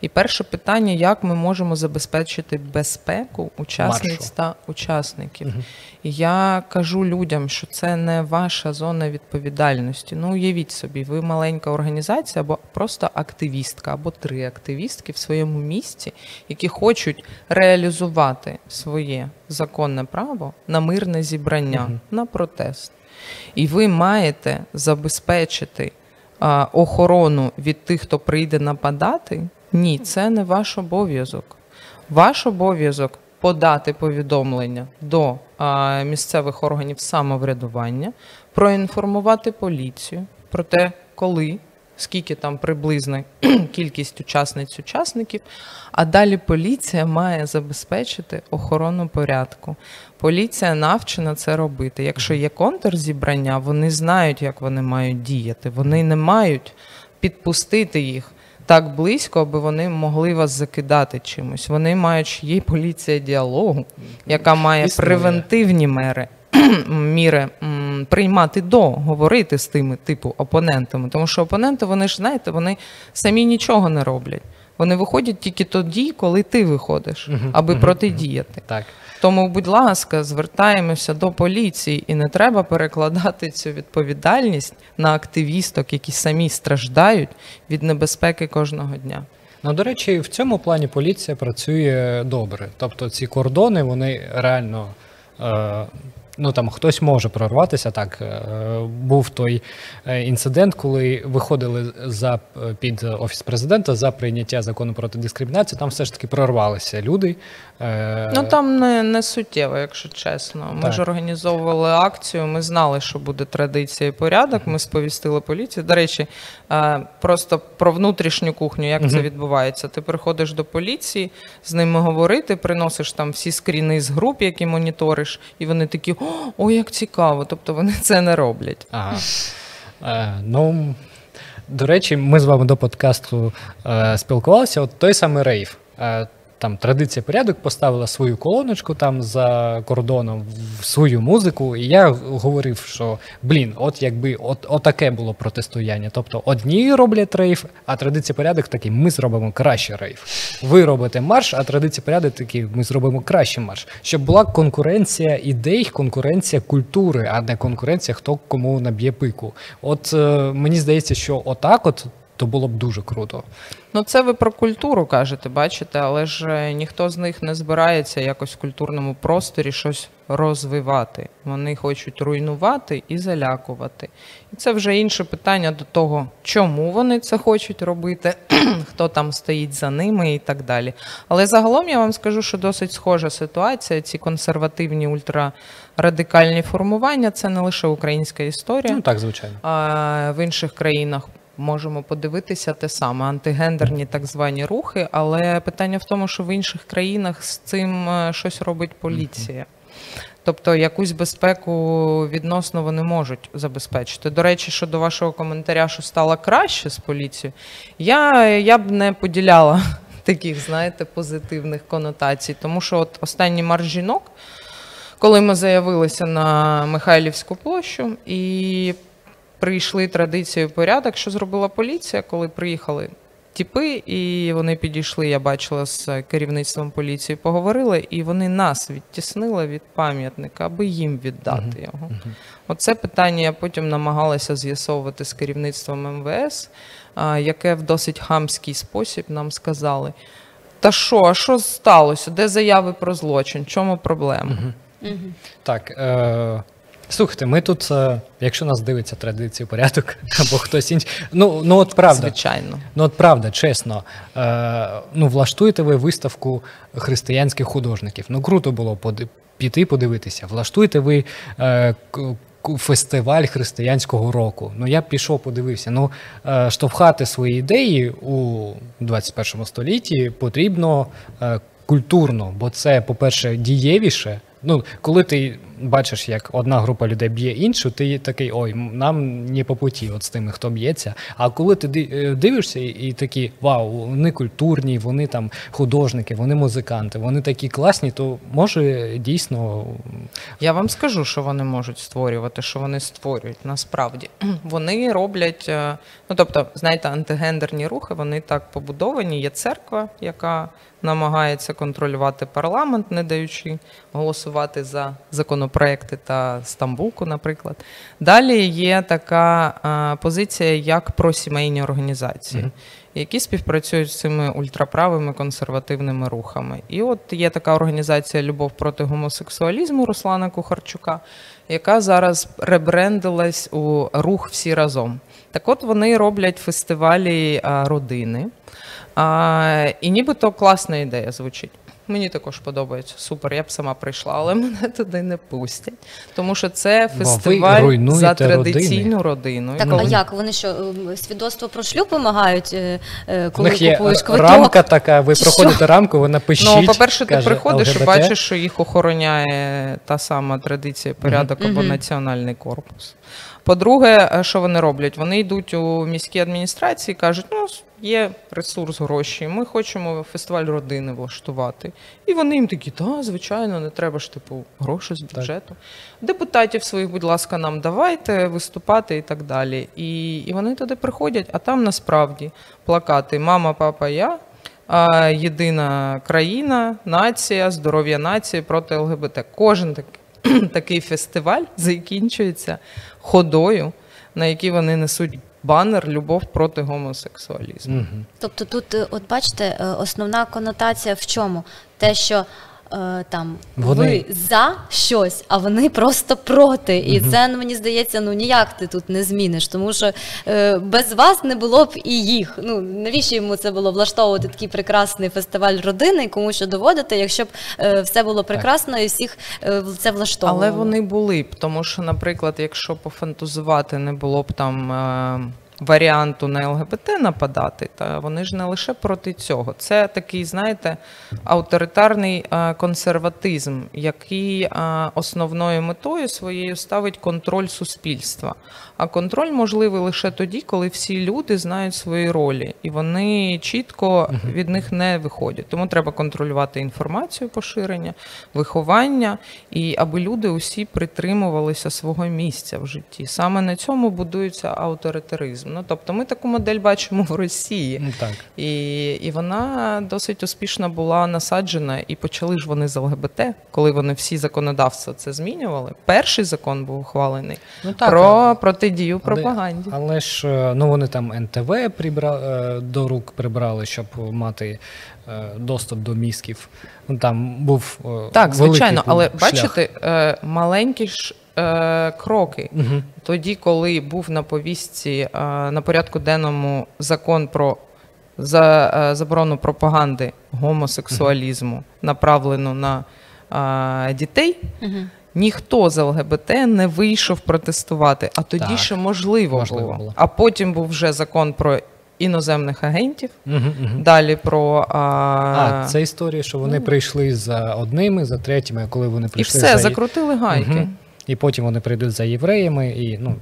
І перше питання: як ми можемо забезпечити безпеку учасниць маршу. та учасників? Угу. Я кажу людям, що це не ваша зона відповідальності. Ну, уявіть собі, ви маленька організація, або просто активістка, або три активістки в своєму місті, які хочуть реалізувати своє законне право на мирне зібрання, угу. на протест. І ви маєте забезпечити а, охорону від тих, хто прийде нападати. Ні, це не ваш обов'язок. Ваш обов'язок подати повідомлення до місцевих органів самоврядування, проінформувати поліцію про те, коли, скільки там приблизна кількість учасниць учасників. А далі поліція має забезпечити охорону порядку. Поліція навчена це робити. Якщо є контрзібрання, вони знають, як вони мають діяти. Вони не мають підпустити їх так близько, аби вони могли вас закидати чимось. Вони мають є поліція діалогу, яка має Існує. превентивні мери. Міри приймати до говорити з тими типу опонентами, тому що опоненти, вони ж знаєте, вони самі нічого не роблять. Вони виходять тільки тоді, коли ти виходиш, аби протидіяти. Так. Тому, будь ласка, звертаємося до поліції, і не треба перекладати цю відповідальність на активісток, які самі страждають від небезпеки кожного дня. Ну, до речі, в цьому плані поліція працює добре. Тобто ці кордони вони реально е, ну там хтось може прорватися. Так е, був той е, інцидент, коли виходили за е, під офіс президента за прийняття закону проти дискримінації. Там все ж таки прорвалися люди. Ну там не не суттєво, якщо чесно. Ми так. ж організовували акцію. Ми знали, що буде традиція і порядок. Ми сповістили поліцію. До речі, просто про внутрішню кухню, як це відбувається. Ти приходиш до поліції, з ними говорити, приносиш там всі скріни з груп, які моніториш, і вони такі о, як цікаво. Тобто вони це не роблять. Ага. Е, ну, до речі, ми з вами до подкасту е, спілкувалися. От той самий рейв. Там традиція порядок поставила свою колоночку там за кордоном в свою музику, і я говорив, що блін, от якби от отаке було протистояння. Тобто одні роблять рейв, а традиція порядок такий, ми зробимо краще рейв. Ви робите марш, а традиція порядок такий, ми зробимо краще марш. Щоб була конкуренція ідей, конкуренція культури, а не конкуренція, хто кому наб'є пику. От е, мені здається, що отак, от то було б дуже круто. Ну, це ви про культуру кажете, бачите, але ж е, ніхто з них не збирається якось в культурному просторі щось розвивати. Вони хочуть руйнувати і залякувати. І це вже інше питання до того, чому вони це хочуть робити, хто там стоїть за ними і так далі. Але загалом я вам скажу, що досить схожа ситуація. Ці консервативні ультрарадикальні формування це не лише українська історія. Ну так, звичайно. А в інших країнах можемо подивитися те саме антигендерні так звані рухи. Але питання в тому, що в інших країнах з цим е, щось робить поліція. Тобто якусь безпеку відносно вони можуть забезпечити. До речі, щодо вашого коментаря, що стало краще з поліцією, я, я б не поділяла таких, знаєте, позитивних конотацій, тому що от останній марш жінок, коли ми заявилися на Михайлівську площу і прийшли традицією порядок, що зробила поліція, коли приїхали тіпи, і вони підійшли, я бачила з керівництвом поліції, поговорили, і вони нас відтіснили від пам'ятника, аби їм віддати його. Оце питання я потім намагалася з'ясовувати з керівництвом МВС, яке в досить хамський спосіб нам сказали. Та що, а що сталося? Де заяви про злочин? Чому проблема? Так. Е- Слухайте, ми тут, е, якщо нас дивиться традицію порядок або хтось інший, ну ну от правда, Звичайно. ну от правда, чесно, е, ну влаштуєте ви виставку християнських художників. Ну круто було поди- піти подивитися. Влаштуєте ви е, фестиваль християнського року. Ну я б пішов, подивився. Ну е, штовхати свої ідеї у 21 столітті потрібно е, культурно, бо це, по-перше, дієвіше. Ну, коли ти бачиш, як одна група людей б'є іншу, ти такий ой, нам не по путі от з тими, хто б'ється. А коли ти е, дивишся і, такі вау, вони культурні, вони там художники, вони музиканти, вони такі класні, то може дійсно Я вам скажу, що вони можуть створювати, що вони створюють насправді. Вони роблять, е, ну тобто, знаєте, антигендерні рухи, вони так побудовані. Є церква, яка намагається контролювати парламент, не даючи голосувати за законопроекти та Стамбулку, наприклад. Далі є така позиція, як просімейні організації. Які співпрацюють з цими ультраправими консервативними рухами. І от є така організація Любов проти гомосексуалізму Руслана Кухарчука, яка зараз ребрендилась у рух всі разом. Так от вони роблять фестивалі родини. А, і нібито класна ідея звучить. Мені також подобається. Супер, я б сама прийшла, але мене туди не пустять. Тому що це фестиваль за традиційну родину. Так, Ну, а як? Вони що, ем, свідоцтво про шлюб вимагають, е, е, у коли них є купуєш квиток? рамка така, ви Що? проходите рамку, вона пишіть. Ну, по-перше, ти каже, приходиш і бачиш, що їх охороняє та сама традиція, порядок або Мгм. національний корпус. По-друге, е, що вони роблять? Вони йдуть у міські адміністрації і кажуть, ну, є ресурс, гроші, ми хочемо фестиваль родини влаштувати. І вони їм такі, та, звичайно, не треба ж, типу, гроші з бюджету. Депутатів своїх, будь ласка, нам давайте виступати і так далі. І, і вони туди приходять, а там насправді плакати Мама, папа, я. А, єдина країна, нація, здоров'я нації проти ЛГБТ. Кожен так, такий фестиваль закінчується ходою, на якій вони несуть банер Любов проти гомосексуалізму. Тобто тут, е, от бачите, е, основна конотація в чому? Те, що там Вони- ви за щось, а вони просто проти. І це ну, мені здається, ну ніяк ти тут не зміниш, тому що е, без вас не було б і їх. Ну навіщо йому це було влаштовувати такий прекрасний фестиваль родини, кому що доводити, якщо б е, все було прекрасно і всіх е, це влаштовувало. Але вони були б, тому що, наприклад, якщо пофантазувати, не було б там. Варіанту на ЛГБТ нападати, та вони ж не лише проти цього. Це такий, знаєте, авторитарний е, консерватизм, який е, основною метою своєю ставить контроль суспільства. А контроль можливий лише тоді, коли всі люди знають свої ролі, і вони чітко від них не виходять. Тому треба контролювати інформацію поширення, виховання, і аби люди усі притримувалися свого місця в житті. Саме на цьому будується авторитаризм. Ну тобто, ми таку модель бачимо в Росії. Ну, так. І, і вона досить успішно була насаджена, і почали ж вони з ЛГБТ, коли вони всі законодавства це змінювали. Перший закон був ухвалений Ну, так, про але- протидію пропаганді. Але ж е, ну вони там НТВ прибра... е, до рук прибрали, щоб мати е, доступ до мізків. Ну там був Так, звичайно, але шлях. бачите, маленькі ж кроки. Мгм. Тоді, коли був на повістці на порядку денному закон про за, заборону пропаганди гомосексуалізму, направлену на дітей. Мгм. Ніхто з ЛГБТ не вийшов протестувати, а тоді Так. ще можливо, Можливо було. було. А потім був вже закон про іноземних агентів, угу, угу. далі про а, А, це історія, що вони прийшли за одними, за третіми, а коли вони і прийшли все, за закрутили гайки. Мгм. І потім вони прийдуть за євреями і ну,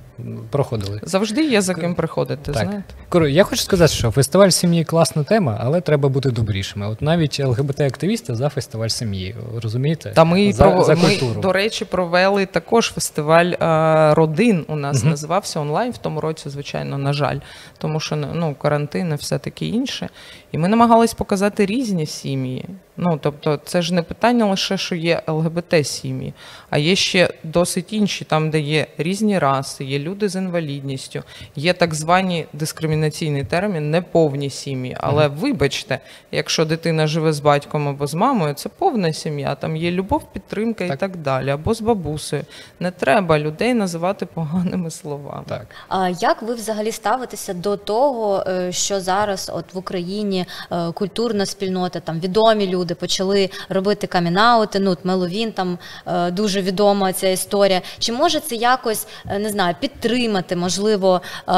проходили. Завжди є за ким приходити. Так. Знаєте, я хочу сказати, що фестиваль сім'ї класна тема, але треба бути добрішими. От навіть ЛГБТ-активісти за фестиваль сім'ї, розумієте? та ми, за, про, за ми культуру. до речі, провели також фестиваль а, родин. У нас Мгм. називався онлайн в тому році, звичайно, на жаль, тому що ну карантин і все таке інше. І ми намагались показати різні сім'ї. Ну тобто, це ж не питання лише, що є ЛГБТ сім'ї, а є ще досить інші, там, де є різні раси, є люди з інвалідністю, є так звані дискримінаційний термін неповні сім'ї. Але вибачте, якщо дитина живе з батьком або з мамою, це повна сім'я. Там є любов, підтримка і Так. так далі, або з бабусею. Не треба людей називати поганими словами. Так. А як ви взагалі ставитеся до того, е, що зараз от в Україні е, культурна спільнота, там відомі люди почали робити камінаути, ну от Меловін там е, дуже відома ця історія. Чи може це якось е, не знаю, підтримати, можливо, е,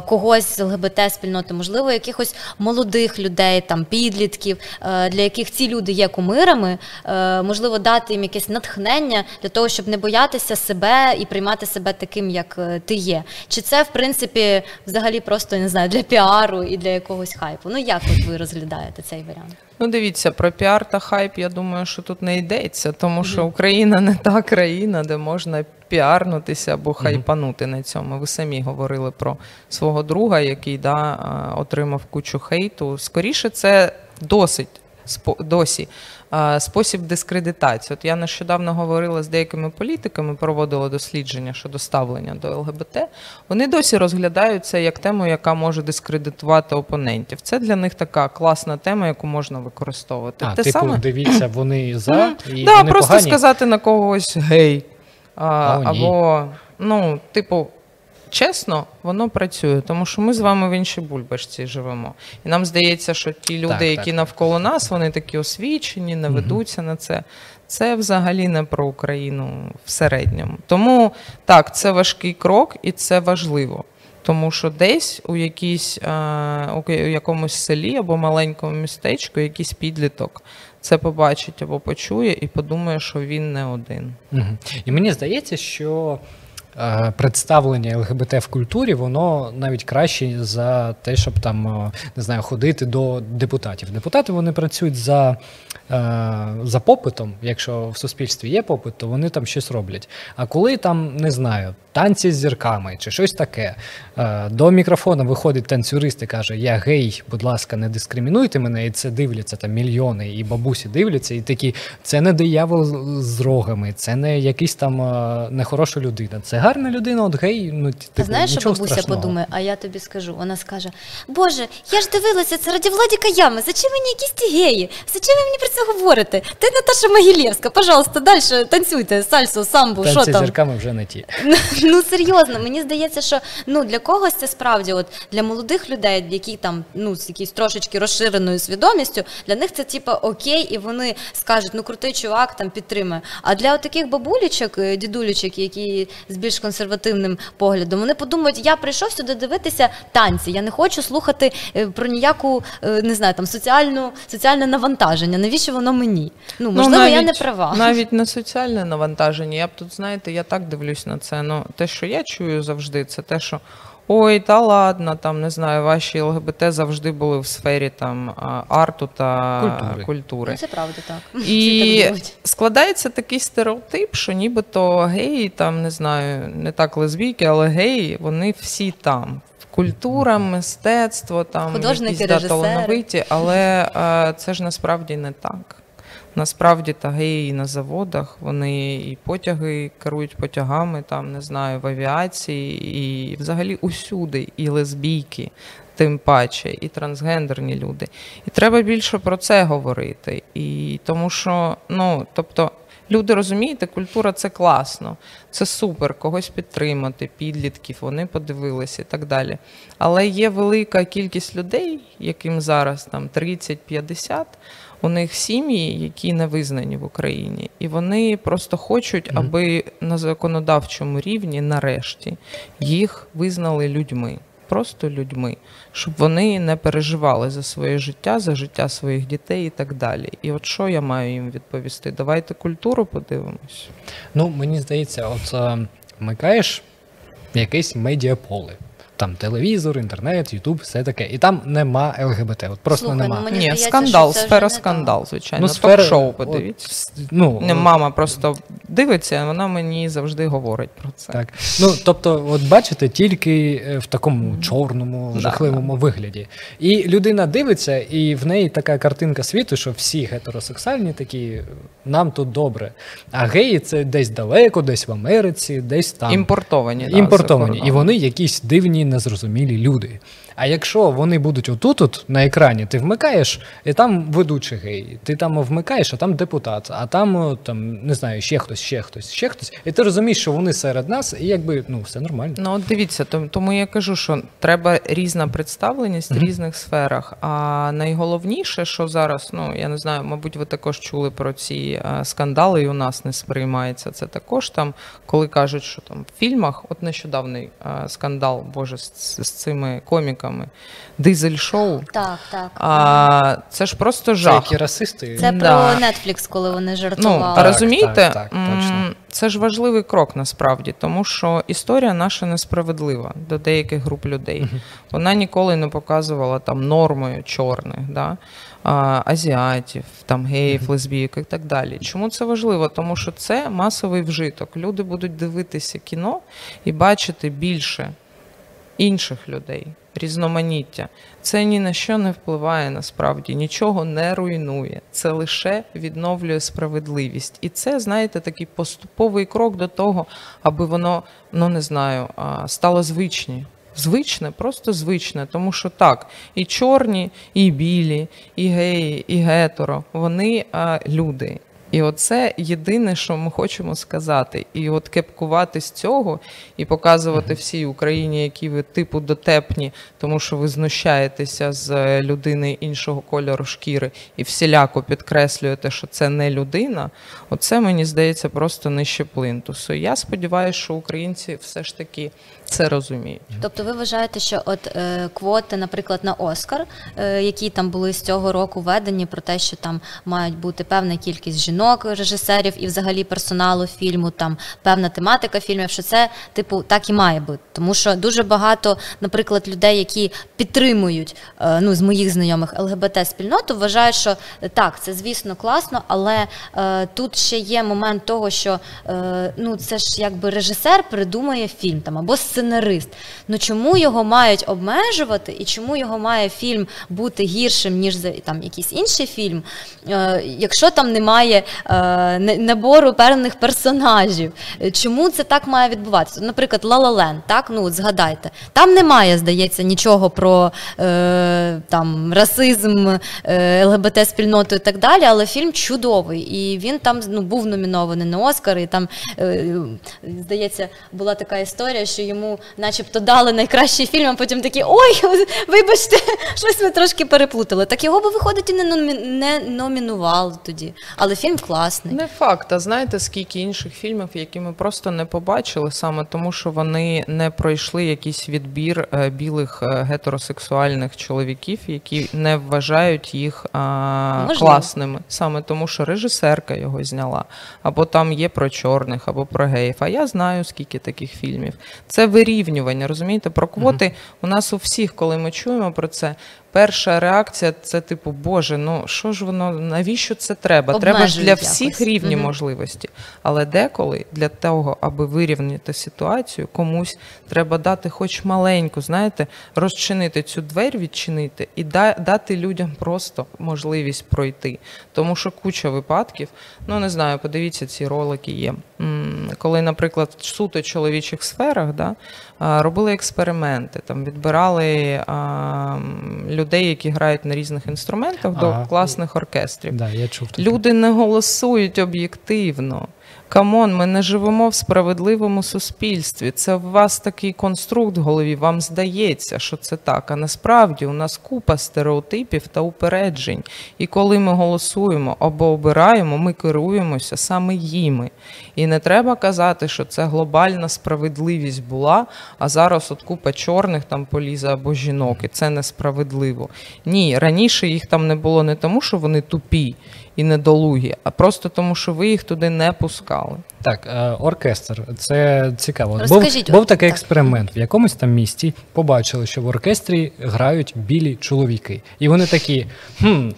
когось з ЛГБТ спільноти, можливо, якихось молодих людей, там підлітків, е, для яких ці люди є кумирами, можливо, дати їм якесь натхнення для того, щоб не боятися себе і приймати себе таким, як ти є. Чи це, в принципі, взагалі просто не знаю для піару і для якогось хайпу? Ну як от ви розглядаєте цей варіант? Ну, дивіться, про піар та хайп, я думаю, що тут не йдеться, тому що Україна не та країна, де можна піарнутися або хайпанути на цьому. Ви самі говорили про свого друга, який да, отримав кучу хейту. Скоріше, це досить досі спосіб дискредитації. От я нещодавно говорила з деякими політиками, проводила дослідження щодо ставлення до ЛГБТ. Вони досі розглядають це як тему, яка може дискредитувати опонентів. Це для них така класна тема, яку можна використовувати. А, Те типу, саме дивіться, вони за і да, вони просто погані. сказати на когось гей. А, О, ні. або, ну, типу, чесно, воно працює, тому що ми з вами в іншій бульбашці живемо. І нам здається, що ті люди, Так, які так. навколо нас, вони такі освічені, не ведуться на це. Це взагалі не про Україну в середньому. Тому так, це важкий крок і це важливо. Тому що десь у якійсь е, у якомусь селі або маленькому містечку якийсь підліток це побачить або почує і подумає, що він не один. Мгм. І мені здається, що представлення ЛГБТ в культурі, воно навіть краще за те, щоб там е, не знаю, ходити до депутатів. Депутати вони працюють за, е, за попитом. Якщо в суспільстві є попит, то вони там щось роблять. А коли там не знаю, танці з зірками чи щось таке, е, до мікрофона виходить танцюрист і каже: Я гей, будь ласка, не дискримінуйте мене, і це дивляться там мільйони, і бабусі дивляться, і такі, це не диявол з- рогами, це не якийсь там е, нехороша людина. Це гарна людина, от гей, ну А типу, знаєш, що бабуся страшного. подумає, а я тобі скажу. Вона скаже: Боже, я ж дивилася це раді Владіка Ями. Зачем мені якісь ті геї? Зачем ви мені про це говорите? Ти Наташа Могилєвська, пожалуйста, далі танцюйте сальсу, самбу, що там. зірками вже не ті. Ну серйозно, мені здається, що ну для когось це справді, от для молодих людей, які там ну з якоюсь трошечки розширеною свідомістю, для них це типа окей, і вони скажуть, ну крутий чувак там підтримує. А для таких бабулічок, е, дідулічок, які з більш консервативним поглядом. Вони подумають, я прийшов сюди дивитися танці. Я не хочу слухати е, про ніяку е, не знаю там соціальну соціальне навантаження. Навіщо воно мені? Ну можливо, навіть, я не права. Навіть на соціальне навантаження. Я б тут, знаєте, я так дивлюсь на це. Ну, те, що я чую завжди, це те, що. Ой, та ладно, там не знаю, ваші ЛГБТ завжди були в сфері там арту та культури. культури. Ну, це правда так. І так складається такий стереотип, що нібито геї, там не знаю, не так лесбійки, але геї, вони всі там. Культура, мистецтво, там якісь да, талановиті, але е, це ж насправді не так. Насправді та геї на заводах, вони і потяги керують потягами, там не знаю, в авіації, і взагалі усюди, і лесбійки, тим паче, і трансгендерні люди. І треба більше про це говорити. І тому що, ну тобто. Люди розумієте, культура це класно, це супер, когось підтримати, підлітків, вони подивилися і так далі. Але є велика кількість людей, яким зараз там 30-50, у них сім'ї, які не визнані в Україні, і вони просто хочуть, аби на законодавчому рівні нарешті їх визнали людьми. Просто людьми, щоб вони не переживали за своє життя, за життя своїх дітей і так далі. І от що я маю їм відповісти? Давайте культуру подивимось. Ну, мені здається, от е, вмикаєш якесь медіаполе. Там телевізор, інтернет, Ютуб, все таке. І там нема ЛГБТ. От просто Слухай, нема. ну, мені Ні, здається, скандал, що це сфера вже не скандал, звичайно. Ну, сфера- Ток-шоу от, подивіться. Ну, Не, мама просто дивиться, вона мені завжди говорить про це. Так. Ну, тобто, от бачите, тільки е, в такому чорному, Да, жахливому вигляді. І людина дивиться, і в неї така картинка світу, що всі гетеросексуальні такі, нам тут добре. А геї це десь далеко, десь в Америці, десь там. Імпортовані. да, Імпортовані. за І вони якісь дивні, незрозумілі люди. А якщо вони будуть отут, от на екрані, ти вмикаєш, і там ведучий гей, ти там вмикаєш, а там депутат, а там, там не знаю, ще хтось, ще хтось, ще хтось. І ти розумієш, що вони серед нас, і якби ну все нормально. Ну, от дивіться, тому я кажу, що треба різна представленість в Мгм. різних сферах. А найголовніше, що зараз, ну я не знаю, мабуть, ви також чули про ці е, скандали, і у нас не сприймається це також там, коли кажуть, що там в фільмах, от нещодавний е, скандал, боже, з, з цими коміками, дизель-шоу. Так, так. А це ж просто Це які расисти. Це Да. про Netflix, коли вони Ну, жартували. Так, розумієте, так, так, точно. це ж важливий крок насправді, тому що історія наша несправедлива до деяких груп людей. Вона ніколи не показувала там нормою чорних, да? азіатів, там геїв, лесбійок і так далі. Чому це важливо? Тому що це масовий вжиток. Люди будуть дивитися кіно і бачити більше інших людей, різноманіття. Це ні на що не впливає насправді, нічого не руйнує. Це лише відновлює справедливість. І це, знаєте, такий поступовий крок до того, аби воно, ну не знаю, стало звичні. Звичне, просто звичне, тому що так, і чорні, і білі, і геї, і гетеро, вони а, люди. І оце єдине, що ми хочемо сказати. І от кепкувати з цього і показувати всій Україні, які ви типу дотепні, тому що ви знущаєтеся з е, людини іншого кольору шкіри і всіляко підкреслюєте, що це не людина. Оце мені здається просто нижче плинтусу. Я сподіваюся, що українці все ж таки це розуміють. Тобто ви вважаєте, що от е, квоти, наприклад, на Оскар, е, які там були з цього року введені, про те, що там мають бути певна кількість жінок, режисерів і взагалі персоналу фільму, там певна тематика фільмів, що це типу так і має бути. Тому що дуже багато, наприклад, людей, які підтримують е, ну з моїх знайомих ЛГБТ спільноту, вважають, що е, так, це звісно класно, але е, тут ще є момент того, що е, ну це ж якби режисер придумує фільм там або сценарист. Ну чому його мають обмежувати, і чому його має фільм бути гіршим ніж там якийсь інший фільм, е, якщо там немає е, набору певних персонажів? Чому це так має відбуватися? Наприклад, La так ну от згадайте, там немає, здається, нічого про е, там расизм, е, ЛГБТ спільноту і так далі, але фільм чудовий, і він там ну був номінований на Оскар, і там е, здається була така історія, що йому, начебто, дали найкращий фільм, а потім такі ой, вибачте, щось ми трошки переплутали. Так його би виходить і не номі- не номінували тоді. Але фільм класний. Не факт, а знаєте, скільки інших фільмів, які ми просто не побачили, саме тому, що вони не пройшли якийсь відбір е, білих е, гетеросексуальних чоловіків, які не вважають їх а, класними, саме тому, що режисерка його зняла, або там є про чорних, або про геїв. А я знаю, скільки таких фільмів. Це вирівнювання, розумієте? Про квоти у нас у всіх, коли ми чуємо про це, перша реакція це типу, Боже, ну що ж воно, навіщо це треба? Обмежують треба ж для всіх якось. рівні угу. можливості. Але деколи для того, аби вирівняти ситуацію, комусь треба дати хоч маленьку, знаєте, розчинити цю двері, відчинити і дати людям просто можливість пройти. Тому що куча випадків, ну не знаю, подивіться, ці ролики є. Коли, наприклад, в суто чоловічих сферах да, робили експерименти, там відбирали людей, які грають на різних інструментах ага. до класних оркестрів. Да, я чув Люди не голосують об'єктивно. Come on, ми не живемо в справедливому суспільстві. Це у вас такий конструкт в голові. Вам здається, що це так. А насправді у нас купа стереотипів та упереджень. І коли ми голосуємо або обираємо, ми керуємося саме їми. І не треба казати, що це глобальна справедливість була, а зараз от купа чорних там полізе або жінок, і це несправедливо. Ні, раніше їх там не було не тому, що вони тупі і недолугі, а просто тому, що ви їх туди не пускали. Так, е, оркестр, це цікаво. Розкажіть, був був такий так. експеримент в якомусь там місті. Побачили, що в оркестрі грають білі чоловіки, і вони такі. хм,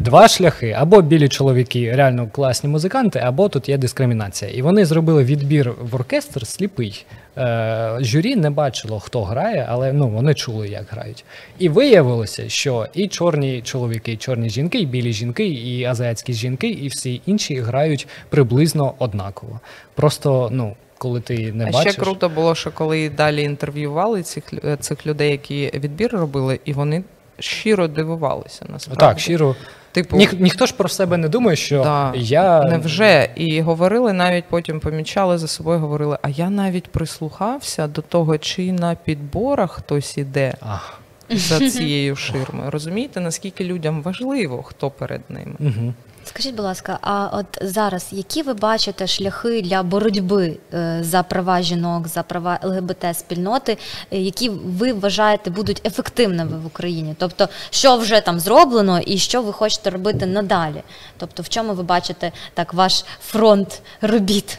два шляхи: або білі чоловіки, реально класні музиканти, або тут є дискримінація. І вони зробили відбір в оркестр сліпий. Е, журі не бачило, хто грає, але ну вони чули, як грають. І виявилося, що і чорні чоловіки, і чорні жінки, і білі жінки, і азіатські жінки, і всі інші грають приблизно однаково. Просто ну. Коли ти не а бачиш. ще круто було, що коли далі інтерв'ювали цих цих людей, які відбір робили, і вони щиро дивувалися насправді. Так, щиро. Типу, Ні, ніхто ж про себе не думає, що да, я невже і говорили, навіть потім помічали за собою, говорили, а я навіть прислухався до того, чи на підборах хтось іде Ах. за цією ширмою. Розумієте, наскільки людям важливо, хто перед ними? Угу. Скажіть, будь ласка, а от зараз які ви бачите шляхи для боротьби е, за права жінок, за права ЛГБТ спільноти, е, які ви вважаєте будуть ефективними в Україні? Тобто, що вже там зроблено, і що ви хочете робити надалі? Тобто, в чому ви бачите так ваш фронт робіт?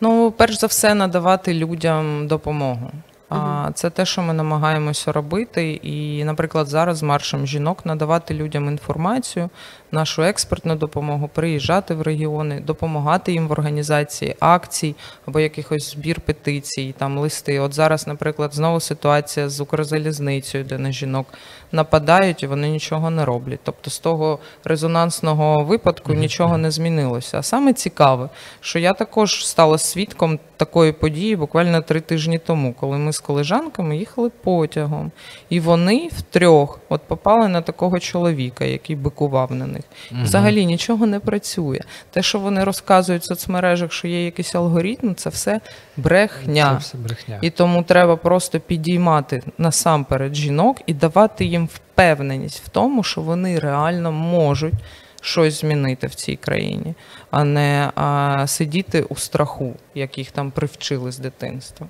Ну, перш за все, надавати людям допомогу. А це те, що ми намагаємося робити. І, наприклад, зараз маршем жінок надавати людям інформацію, нашу експертну допомогу, приїжджати в регіони, допомагати їм в організації акцій або якихось збір петицій, там листи. От зараз, наприклад, знову ситуація з Укрзалізницею, де на жінок нападають і вони нічого не роблять. Тобто з того резонансного випадку нічого не змінилося. А саме цікаве, що я також стала свідком такої події буквально три тижні тому, коли ми з колежанками їхали потягом, і вони втрьох от попали на такого чоловіка, який бикував на них. Угу. Взагалі нічого не працює. Те, що вони розказують в соцмережах, що є якийсь алгоритм, це все брехня. Це все брехня. І тому треба просто підіймати насамперед жінок і давати їм впевненість в тому, що вони реально можуть. Щось змінити в цій країні, а не а, сидіти у страху, як їх там привчили з дитинства.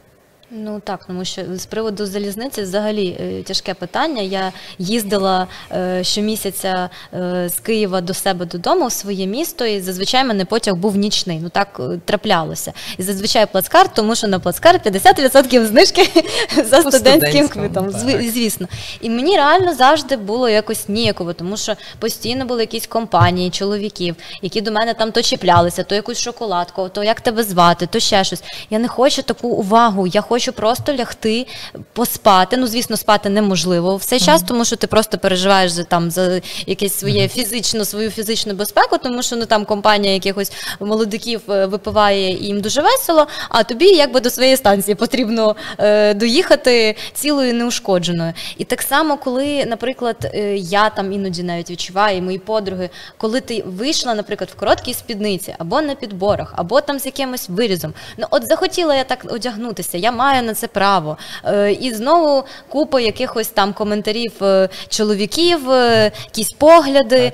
Ну так, тому що з приводу залізниці взагалі е, тяжке питання. Я їздила е, щомісяця е, з Києва до себе додому в своє місто, і зазвичай мене потяг був нічний. Ну так траплялося. І зазвичай плацкарт, тому що на плацкарт 50% знижки за студентським квитом. Звісно. І мені реально завжди було якось ніяково, тому що постійно були якісь компанії, чоловіків, які до мене там то чіплялися, то якусь шоколадку, то як тебе звати, то ще щось. Я не хочу таку увагу. Я хочу хочу просто лягти, поспати. Ну, звісно, спати неможливо в цей час, тому що ти просто переживаєш за там за якесь своє фізичну, свою фізичну безпеку, тому що ну там компанія якихось молодиків е, випиває і їм дуже весело. А тобі якби до своєї станції потрібно е, доїхати цілою неушкодженою. І так само, коли, наприклад, е, я там іноді навіть відчуваю, і мої подруги, коли ти вийшла, наприклад, в короткій спідниці або на підборах, або там з якимось вирізом. Ну от захотіла я так одягнутися, я маю маю на це право. Е, І знову купа якихось там коментарів е, чоловіків, е, якісь погляди.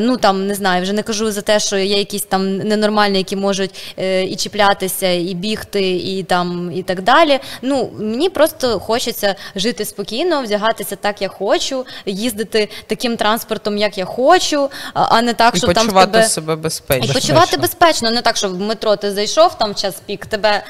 Ну там не знаю, вже не кажу за те, що є якісь там ненормальні, які можуть і чіплятися, і бігти, і там і так далі. Ну мені просто хочеться жити спокійно, вдягатися так, як хочу, їздити таким транспортом, як я хочу, а не так, І що там почувати тебе себе і безпечно. почувати безпечно, не так, що в метро ти зайшов там в час пік, тебе,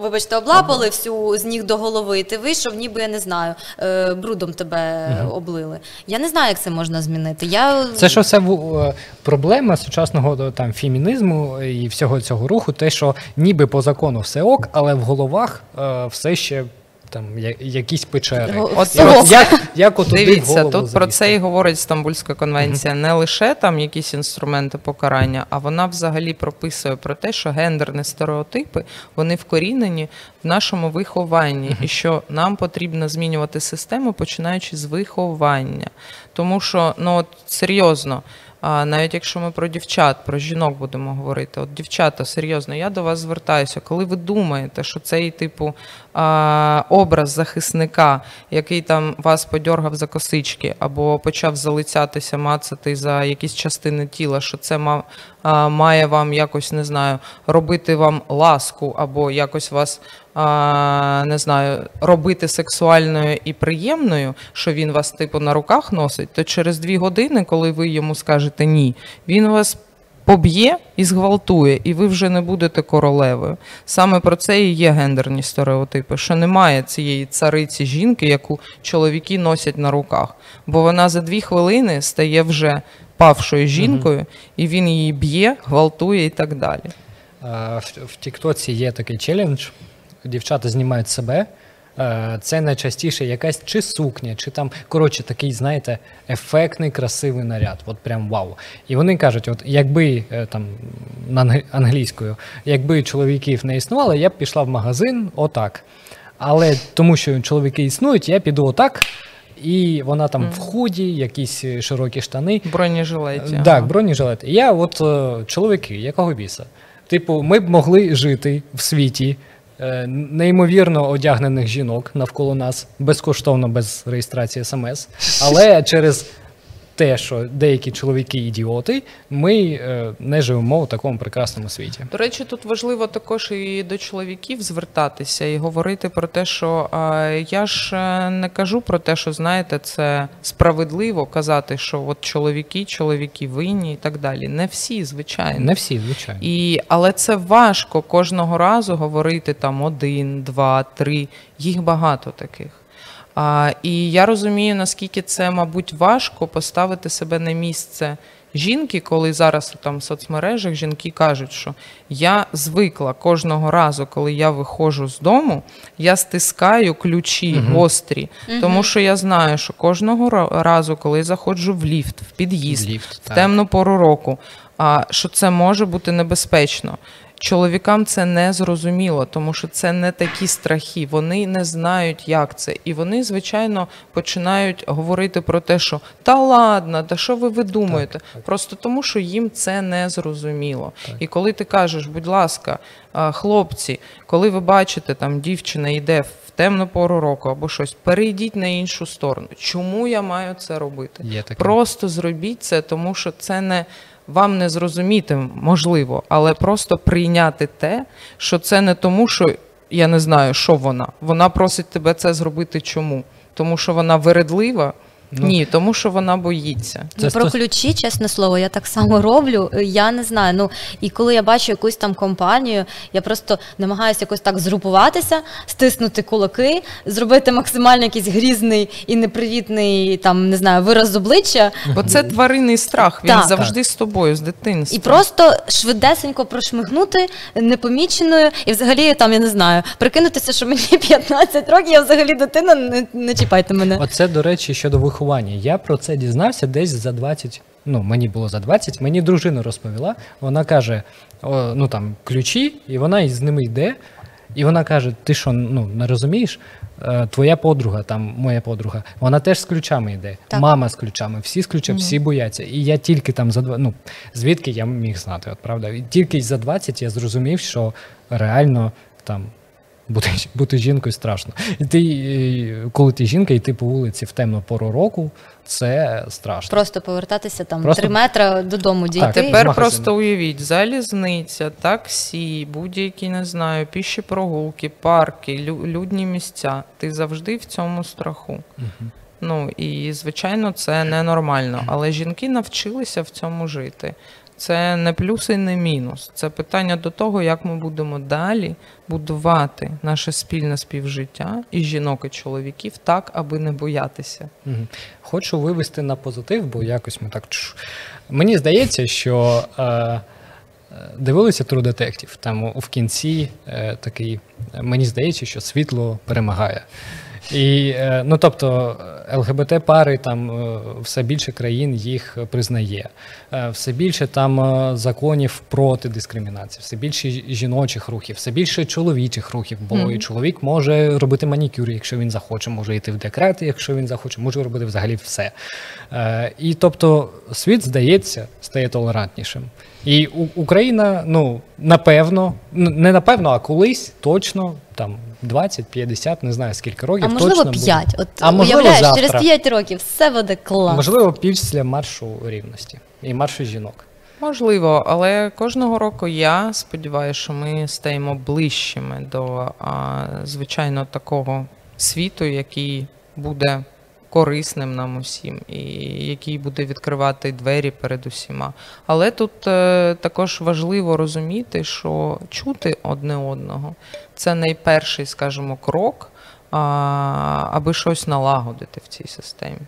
вибачте, облапали всю з ніг до голови, і ти вийшов, ніби я не знаю, е, брудом тебе облили. Я не знаю, як це можна змінити. Я Це що все е, проблема сучасного е, там фемінізму і всього цього руху, те, що ніби по закону все ок, але в головах все ще там я- якісь печери. От І от як, як от Дивіться, тут про це і говорить Стамбульська конвенція. Не лише там якісь інструменти покарання, а вона взагалі прописує про те, що гендерні стереотипи вони вкорінені в нашому вихованні, і що нам потрібно змінювати систему, починаючи з виховання. Тому що ну от серйозно. А навіть якщо ми про дівчат, про жінок будемо говорити, от дівчата, серйозно, я до вас звертаюся. Коли ви думаєте, що цей типу образ захисника, який там вас подьоргав за косички, або почав залицятися, мацати за якісь частини тіла, що це ма, а, має вам якось не знаю, робити вам ласку, або якось вас не знаю, робити сексуальною і приємною, що він вас типу на руках носить, то через дві години, коли ви йому скажете ні, він вас. Поб'є і зґвалтує, і ви вже не будете королевою. Саме про це і є гендерні стереотипи, що немає цієї цариці жінки, яку чоловіки носять на руках. Бо вона за дві хвилини стає вже павшою жінкою, і він її б'є, гвалтує і так далі. В, в Тіктоці є такий челендж. Дівчата знімають себе. Е, Це найчастіше якась чи сукня, чи там, коротше, такий, знаєте, ефектний, красивий наряд. От прям вау. І вони кажуть: от якби е, там на англійською, якби чоловіків не існувало, я б пішла в магазин отак. Але тому, що чоловіки існують, я піду отак. І вона там в худі, якісь е, широкі штани. Бронежилеті. Так, бронежилет. І Я от чоловіки, якого біса? Типу, ми б могли жити в світі неймовірно одягнених жінок навколо нас, безкоштовно, без реєстрації смс. Але через те, що деякі чоловіки ідіоти, ми е, не живемо в такому прекрасному світі. До речі, тут важливо також і до чоловіків звертатися і говорити про те, що я ж е, не кажу про те, що знаєте, це справедливо казати, що от чоловіки, чоловіки винні і так далі. Не всі, звичайно. Не всі, звичайно. І, але це важко кожного разу говорити там один, два, три. Їх багато таких. А, і я розумію, наскільки це, мабуть, важко поставити себе на місце жінки, коли зараз там в соцмережах жінки кажуть, що я звикла кожного разу, коли я виходжу з дому, я стискаю ключі гострі, тому що я знаю, що кожного разу, коли я заходжу в ліфт, в під'їзд, Ліфт, в так. темну пору року, а, що це може бути небезпечно. Чоловікам це не зрозуміло, тому що це не такі страхи. Вони не знають, як це. І вони, звичайно, починають говорити про те, що та ладно, та що ви видумуєте? Просто тому, що їм це не зрозуміло. І коли ти кажеш, будь ласка, хлопці, коли ви бачите, там дівчина йде в темну пору року або щось, перейдіть на іншу сторону. Чому я маю це робити? Є таке. Просто зробіть це, тому що це не вам не зрозуміти можливо, але просто прийняти те, що це не тому, що я не знаю, що вона. Вона просить тебе це зробити чому? Тому що вона вередлива? Ні, тому що вона боїться. Ну, Це про стос- ключі, чесне слово, я так само роблю. Е, Я не знаю. Ну і коли я бачу якусь там компанію, я просто намагаюся якось так згрупуватися, стиснути кулаки, зробити максимально якийсь грізний і непривітний там не знаю вираз обличчя, Бо це тваринний страх, він Так. завжди з тобою, з дитинства. і просто швидесенько прошмигнути непоміченою, і взагалі там я не знаю, прикинутися, що мені 15 років, я взагалі дитина, не, не чіпайте мене. Оце, до речі, щодо виховання. Я про це дізнався десь за 20, ну мені було за 20, мені дружина розповіла. Вона каже: о, ну там ключі, і вона із ними йде. І вона каже: Ти що, ну не розумієш? Е, Твоя подруга, там моя подруга, вона теж з ключами йде. Так. Мама з ключами, всі з ключами, всі бояться. І я тільки там за два. Ну звідки я міг знати, от правда? І тільки за 20 я зрозумів, що реально там бути, бути жінкою страшно. І ти, коли ти жінка, йти по вулиці в темну пору року, це страшно. Просто повертатися там Просто- три метри додому дійти. Так, Тепер просто уявіть, залізниця, таксі, будь-які, не знаю, піші прогулки, парки, лю- людні місця. Ти завжди в цьому страху. Ну і звичайно, це ненормально. Але жінки навчилися в цьому жити. Це не плюс і не мінус. Це питання до того, як ми будемо далі будувати наше спільне співжиття і жінок, і чоловіків так, аби не боятися. Хочу вивести на позитив, бо якось ми так. Мені здається, що е, е, дивилися True Detective, там в кінці е, такий, мені здається, що світло перемагає. І, е, ну, тобто, ЛГБТ пари там е, все більше країн їх признає, Е, все більше там законів проти дискримінації, все більше жіночих рухів, все більше чоловічих рухів, бо Мгм. і чоловік може робити манікюр, якщо він захоче, може йти в декрет, якщо він захоче, може робити взагалі все. І тобто світ, здається, стає толерантнішим. І Україна, ну, напевно, не напевно, а колись точно там 20-50, не знаю скільки років. А можливо, точно буде. От А можливо, уявляєш, завтра. через 5 років все буде клас. Можливо, після маршу рівності і маршу жінок. Можливо, але кожного року я сподіваюся, що ми стаємо ближчими до а, звичайно такого світу, який буде корисним нам усім, і який буде відкривати двері перед усіма. Але тут е, також важливо розуміти, що чути одне одного це найперший, скажімо, крок, а, аби щось налагодити в цій системі.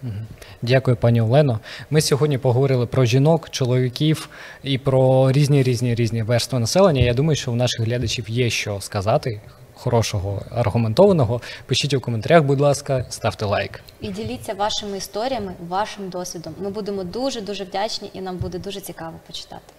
Дякую, пані Олено. Ми сьогодні поговорили про жінок, чоловіків і про різні різні різні верстви населення. Я думаю, що у наших глядачів є що сказати хорошого, аргументованого. Пишіть у коментарях, будь ласка, ставте лайк. І діліться вашими історіями, вашим досвідом. Ми будемо дуже дуже вдячні, і нам буде дуже цікаво почитати.